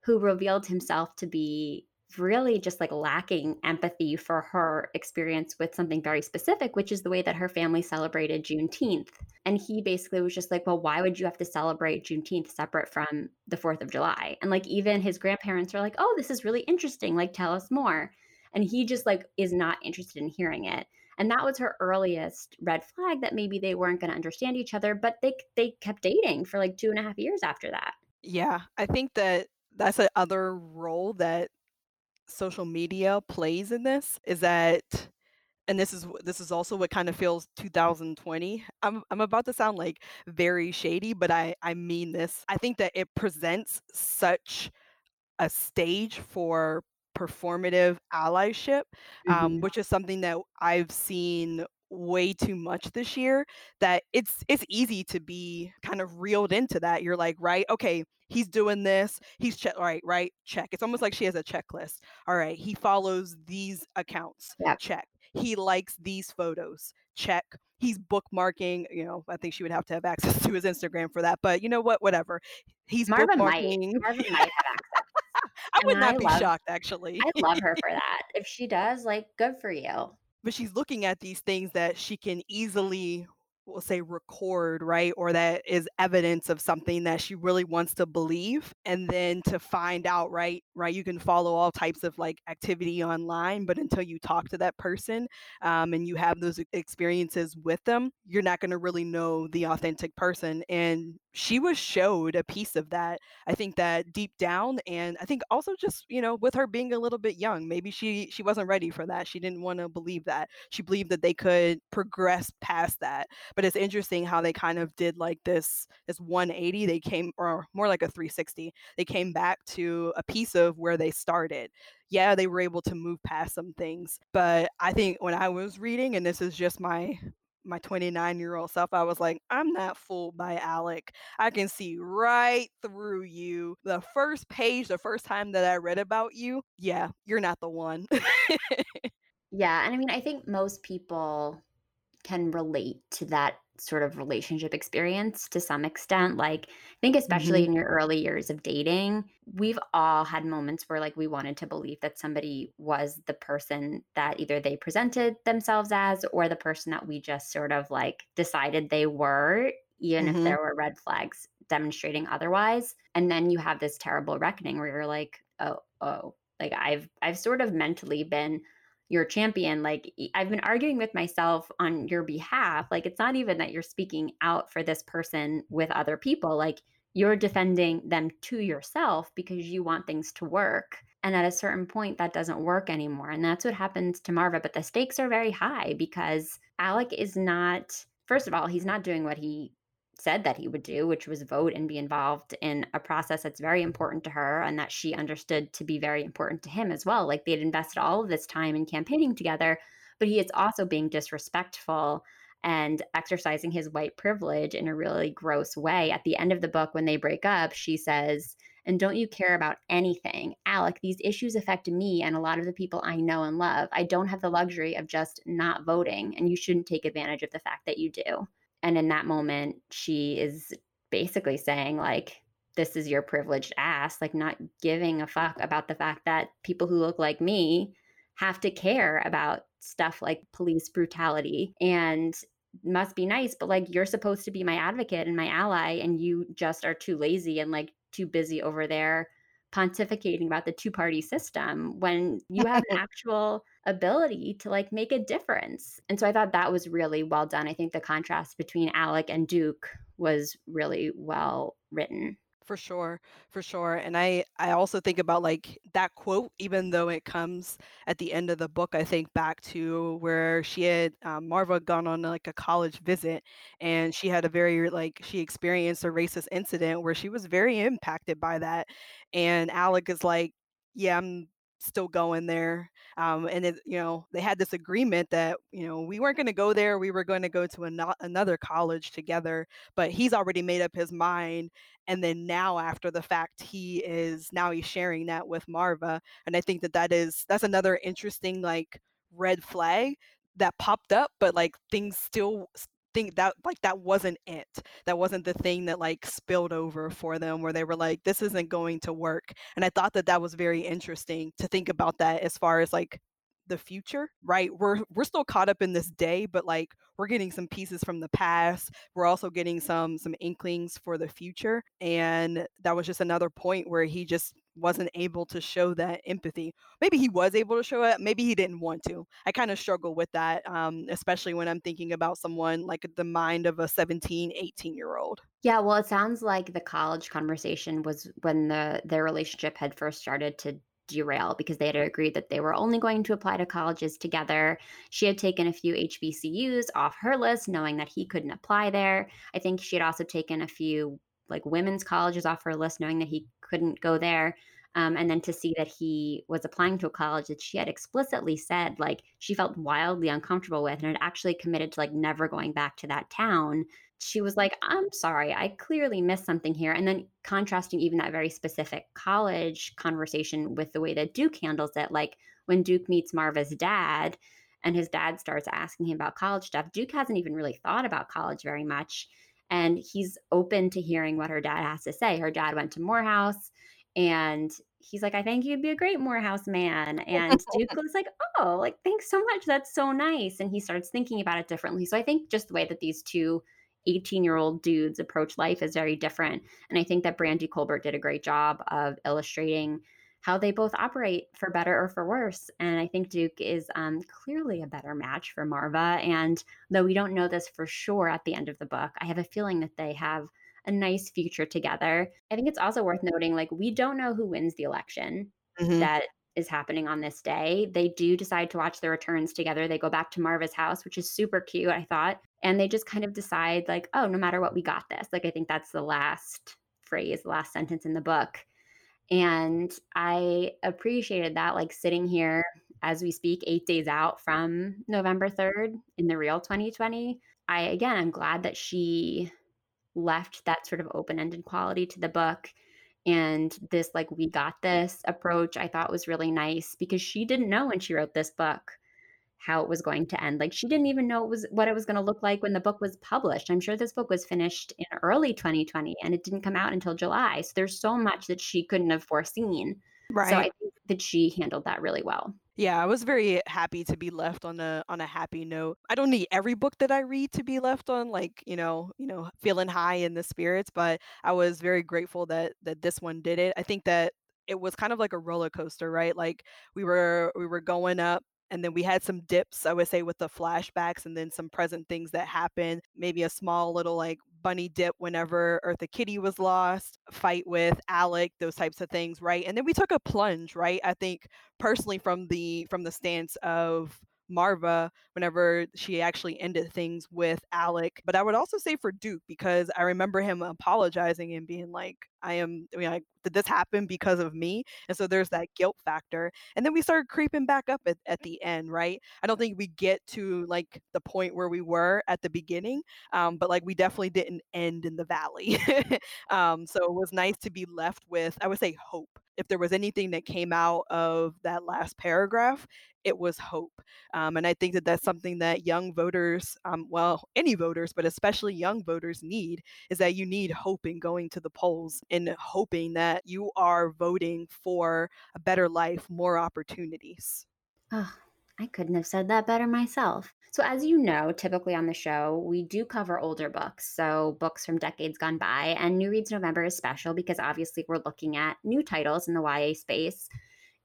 who revealed himself to be really just like lacking empathy for her experience with something very specific, which is the way that her family celebrated Juneteenth. And he basically was just like, well, why would you have to celebrate Juneteenth separate from the 4th of July? And like, even his grandparents are like, oh, this is really interesting. Like, tell us more. And he just like is not interested in hearing it. And that was her earliest red flag that maybe they weren't going to understand each other, but they they kept dating for like two and a half years after that. yeah i think that that's a other role that social media plays in this is that and this is this is also what kind of feels 2020 i'm i'm about to sound like very shady but i i mean this i think that it presents such a stage for performative allyship um, Mhm. which is something that i've seen way too much this year that it's it's easy to be kind of reeled into that you're like right okay he's doing this he's check right right check it's almost like she has a checklist all right he follows these accounts Yeah. check he likes these photos check he's bookmarking you know i think she would have to have access to his instagram for that but you know what whatever he's Marva might. bookmarking Marva might have access. i would And not I be love shocked actually I love her for that. If she does, like, good for you. but she's looking at these things that she can easily we'll say record right or that is evidence of something that she really wants to believe and then to find out right right you can follow all types of like activity online but until you talk to that person um, and you have those experiences with them you're not going to really know the authentic person and she was showed a piece of that. I think that deep down and I think also just, you know, with her being a little bit young, maybe she she wasn't ready for that. She didn't want to believe that. She believed that they could progress past that. But it's interesting how they kind of did like this this 180. They came or more like a 360. They came back to a piece of where they started. Yeah, they were able to move past some things, but I think when I was reading and this is just my my 29 year old self, I was like, I'm not fooled by Alec. I can see right through you. The first page, the first time that I read about you, yeah, you're not the one. yeah. And I mean, I think most people can relate to that sort of relationship experience to some extent. Like, I think, especially hmm in your early years of dating, we've all had moments where, like, we wanted to believe that somebody was the person that either they presented themselves as or the person that we just sort of like decided they were, even if hmm there were red flags demonstrating otherwise. And then you have this terrible reckoning where you're like, oh, oh, like I've I've sort of mentally been your champion like i've been arguing with myself on your behalf like it's not even that you're speaking out for this person with other people like you're defending them to yourself because you want things to work and at a certain point that doesn't work anymore and that's what happens to marva but the stakes are very high because alec is not first of all he's not doing what he said that he would do, which was vote and be involved in a process that's very important to her and that she understood to be very important to him as well. Like they'd invested all of this time in campaigning together, but he is also being disrespectful and exercising his white privilege in a really gross way. At the end of the book, when they break up, she says, and don't you care about anything? Alec, these issues affect me and a lot of the people I know and love. I don't have the luxury of just not voting, and you shouldn't take advantage of the fact that you do. And in that moment, she is basically saying, like, this is your privileged ass, like, not giving a fuck about the fact that people who look like me have to care about stuff like police brutality and must be nice, but like, you're supposed to be my advocate and my ally, and you just are too lazy and like too busy over there pontificating about the two party system when you have an actual ability to like make a difference. And so I thought that was really well done. I think the contrast between Alec and Duke was really well written. For sure, for sure. And I I also think about like that quote, even though it comes at the end of the book, I think back to where she had um, Marva gone on like a college visit, and she had a very like she experienced a racist incident where she was very impacted by that. And Alec is like, yeah, I'm still going there. Um, and it, you know, they had this agreement that you know we weren't going to go there. We were going to go to ano- another college together. But he's already made up his mind and then now after the fact he is now he's sharing that with marva and i think that that is that's another interesting like red flag that popped up but like things still think that like that wasn't it that wasn't the thing that like spilled over for them where they were like this isn't going to work and i thought that that was very interesting to think about that as far as like the future, right? We're we're still caught up in this day, but like we're getting some pieces from the past. We're also getting some some inklings for the future. And that was just another point where he just wasn't able to show that empathy. Maybe he was able to show it, maybe he didn't want to. I kind of struggle with that, um, especially when I'm thinking about someone like the mind of a 17, 18 year old. Yeah, well, it sounds like the college conversation was when the their relationship had first started to derail because they had agreed that they were only going to apply to colleges together. She had taken a few HBCUs off her list, knowing that he couldn't apply there. I think she had also taken a few like women's colleges off her list, knowing that he couldn't go there. Um, and then to see that he was applying to a college that she had explicitly said like she felt wildly uncomfortable with and had actually committed to like never going back to that town she was like, I'm sorry, I clearly missed something here. And then contrasting even that very specific college conversation with the way that Duke handles it, like when Duke meets Marva's dad and his dad starts asking him about college stuff, Duke hasn't even really thought about college very much. And he's open to hearing what her dad has to say. Her dad went to Morehouse and he's like, I think you'd be a great Morehouse man. And Duke was like, Oh, like, thanks so much. That's so nice. And he starts thinking about it differently. So I think just the way that these two 18 year old dudes approach life is very different. And I think that Brandy Colbert did a great job of illustrating how they both operate for better or for worse. And I think Duke is um, clearly a better match for Marva. And though we don't know this for sure at the end of the book, I have a feeling that they have a nice future together. I think it's also worth noting like we don't know who wins the election Mhm. that is happening on this day. They do decide to watch the returns together. They go back to Marva's house, which is super cute, I thought. And they just kind of decide, like, oh, no matter what, we got this. Like, I think that's the last phrase, the last sentence in the book. And I appreciated that, like, sitting here as we speak, eight days out from November 3rd in the real 2020. I, again, I'm glad that she left that sort of open ended quality to the book and this like we got this approach I thought was really nice because she didn't know when she wrote this book how it was going to end. Like she didn't even know it was what it was going to look like when the book was published. I'm sure this book was finished in early 2020 and it didn't come out until July. So there's so much that she couldn't have foreseen. Right. So I think that she handled that really well. Yeah, I was very happy to be left on a on a happy note. I don't need every book that I read to be left on like, you know, you know, feeling high in the spirits, but I was very grateful that that this one did it. I think that it was kind of like a roller coaster, right? Like we were we were going up and then we had some dips, I would say, with the flashbacks and then some present things that happened. Maybe a small little like bunny dip whenever Eartha Kitty was lost, fight with Alec, those types of things, right? And then we took a plunge, right? I think personally from the from the stance of Marva whenever she actually ended things with Alec. But I would also say for Duke because I remember him apologizing and being like, I am, I mean, like, did this happen because of me? And so there's that guilt factor. And then we started creeping back up at, at the end, right? I don't think we get to like the point where we were at the beginning, um, but like we definitely didn't end in the valley. um, so it was nice to be left with, I would say, hope. If there was anything that came out of that last paragraph, it was hope. Um, and I think that that's something that young voters, um, well, any voters, but especially young voters need, is that you need hope in going to the polls and hoping that you are voting for a better life, more opportunities. Oh, I couldn't have said that better myself. So, as you know, typically on the show, we do cover older books, so books from decades gone by. And New Reads November is special because obviously we're looking at new titles in the YA space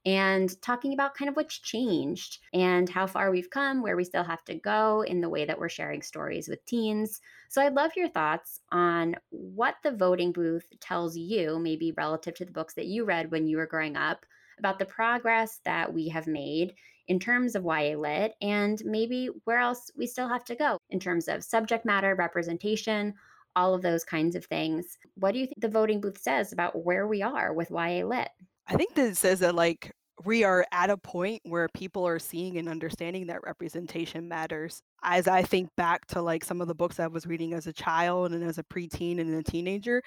and talking about kind of what's changed and how far we've come, where we still have to go in the way that we're sharing stories with teens. So I'd love your thoughts on what the voting booth tells you, maybe relative to the books that you read when you were growing up, about the progress that we have made in terms of YA Lit and maybe where else we still have to go in terms of subject matter, representation, all of those kinds of things. What do you think the voting booth says about where we are with YA Lit? I think that it says that like we are at a point where people are seeing and understanding that representation matters. As I think back to like some of the books I was reading as a child and as a preteen and a teenager,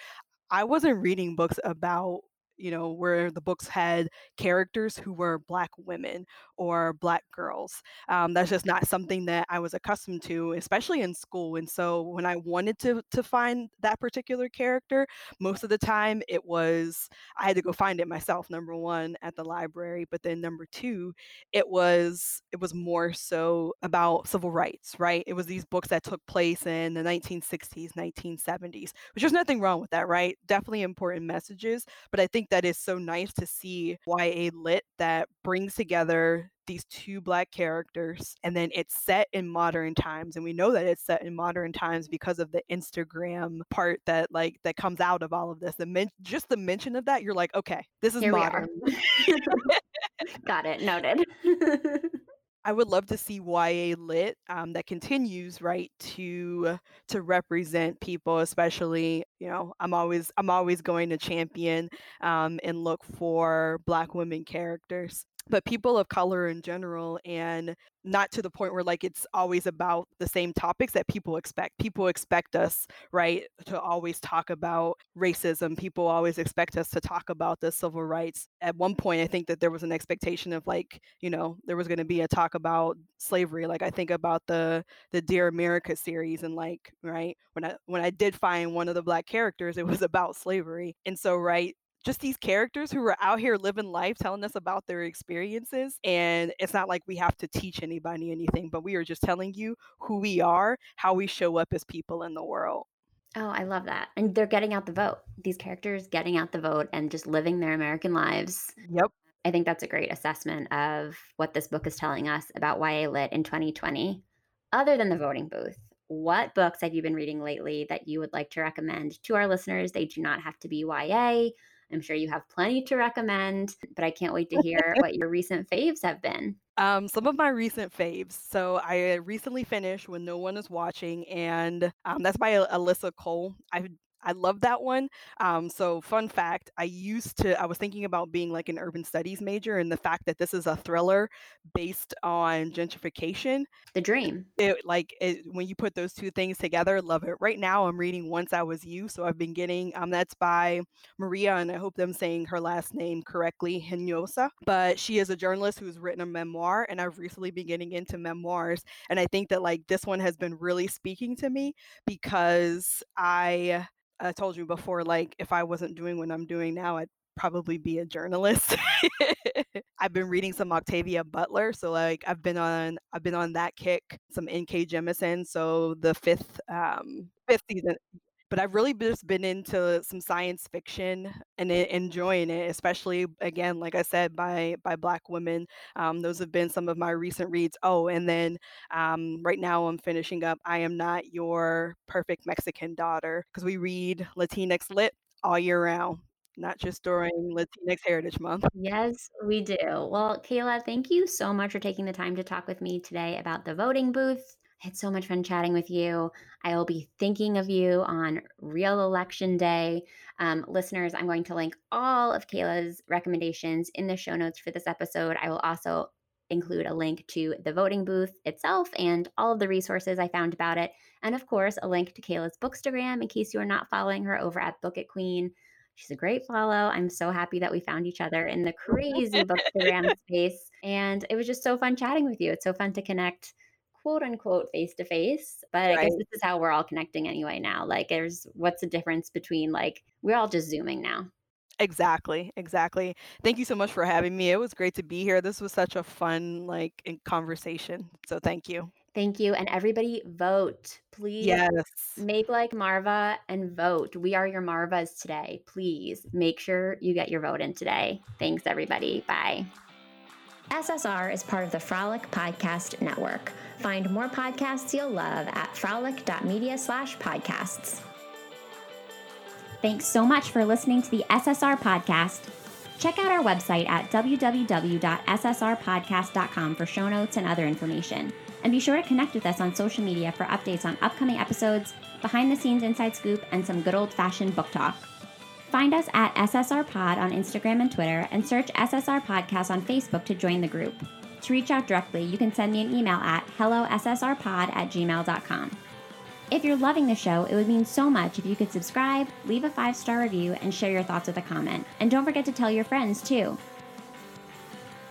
I wasn't reading books about you know, where the books had characters who were Black women or Black girls. Um, that's just not something that I was accustomed to, especially in school. And so when I wanted to to find that particular character, most of the time it was I had to go find it myself. Number one, at the library, but then number two, it was it was more so about civil rights, right? It was these books that took place in the 1960s, 1970s, which there's nothing wrong with that, right? Definitely important messages, but I think that is so nice to see YA lit that brings together these two black characters and then it's set in modern times and we know that it's set in modern times because of the instagram part that like that comes out of all of this the men- just the mention of that you're like okay this is Here modern Got it. Noted. I would love to see YA lit um, that continues right to to represent people, especially you know I'm always I'm always going to champion um, and look for Black women characters but people of color in general and not to the point where like it's always about the same topics that people expect. People expect us right to always talk about racism. People always expect us to talk about the civil rights. At one point i think that there was an expectation of like you know there was going to be a talk about slavery like i think about the the dear america series and like right when i when i did find one of the black characters it was about slavery. And so right just these characters who are out here living life telling us about their experiences and it's not like we have to teach anybody anything but we are just telling you who we are how we show up as people in the world oh i love that and they're getting out the vote these characters getting out the vote and just living their american lives yep i think that's a great assessment of what this book is telling us about ya lit in 2020 other than the voting booth what books have you been reading lately that you would like to recommend to our listeners? They do not have to be YA. I'm sure you have plenty to recommend, but I can't wait to hear what your recent faves have been. Um, some of my recent faves. So I recently finished When No One Is Watching, and um, that's by Alyssa Cole. I I love that one. Um, so, fun fact I used to, I was thinking about being like an urban studies major, and the fact that this is a thriller based on gentrification. The dream. It like it, when you put those two things together, love it. Right now, I'm reading Once I Was You. So, I've been getting, um, that's by Maria, and I hope I'm saying her last name correctly, Hinojosa. But she is a journalist who's written a memoir, and I've recently been getting into memoirs. And I think that like this one has been really speaking to me because I I told you before, like if I wasn't doing what I'm doing now, I'd probably be a journalist. I've been reading some Octavia Butler, so like I've been on I've been on that kick. Some N.K. Jemisin, so the fifth um fifth season but I've really just been into some science fiction and enjoying it, especially again, like I said, by by Black women. Um, those have been some of my recent reads. Oh, and then um, right now I'm finishing up. I am not your perfect Mexican daughter because we read Latinx lit all year round not just during Latinx Heritage Month. Yes, we do. Well, Cayla, thank you so much for taking the time to talk with me today about the voting booth. I had so much fun chatting with you. I will be thinking of you on real election day. Um, listeners, I'm going to link all of Cayla's recommendations in the show notes for this episode. I will also include a link to the voting booth itself and all of the resources I found about it. And of course, a link to Cayla's Bookstagram in case you are not following her over at Book It Queen. She's a great follow. I'm so happy that we found each other in the crazy Bookstagram space. And it was just so fun chatting with you. It's so fun to connect quote unquote face to face. But right. I guess this is how we're all connecting anyway now. Like, there's what's the difference between like we're all just zooming now. Exactly, exactly. Thank you so much for having me. It was great to be here. This was such a fun like conversation. So thank you. Thank you. And everybody vote. Please yes. make like Marva and vote. We are your Marvas today. Please make sure you get your vote in today. Thanks, everybody. Bye. SSR is part of the Frolic Podcast Network. Find more podcasts you'll love at frolic.media slash podcasts. Thanks so much for listening to the SSR podcast. Check out our website at www.ssrpodcast.com for show notes and other information. And be sure to connect with us on social media for updates on upcoming episodes, behind the scenes inside scoop, and some good old fashioned book talk. Find us at SSR Pod on Instagram and Twitter, and search SSR Podcast on Facebook to join the group. To reach out directly, you can send me an email at hellossrpod at gmail.com. If you're loving the show, it would mean so much if you could subscribe, leave a five star review, and share your thoughts with a comment. And don't forget to tell your friends too.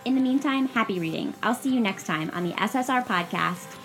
In the meantime, happy reading. I'll see you next time on the SSR Podcast.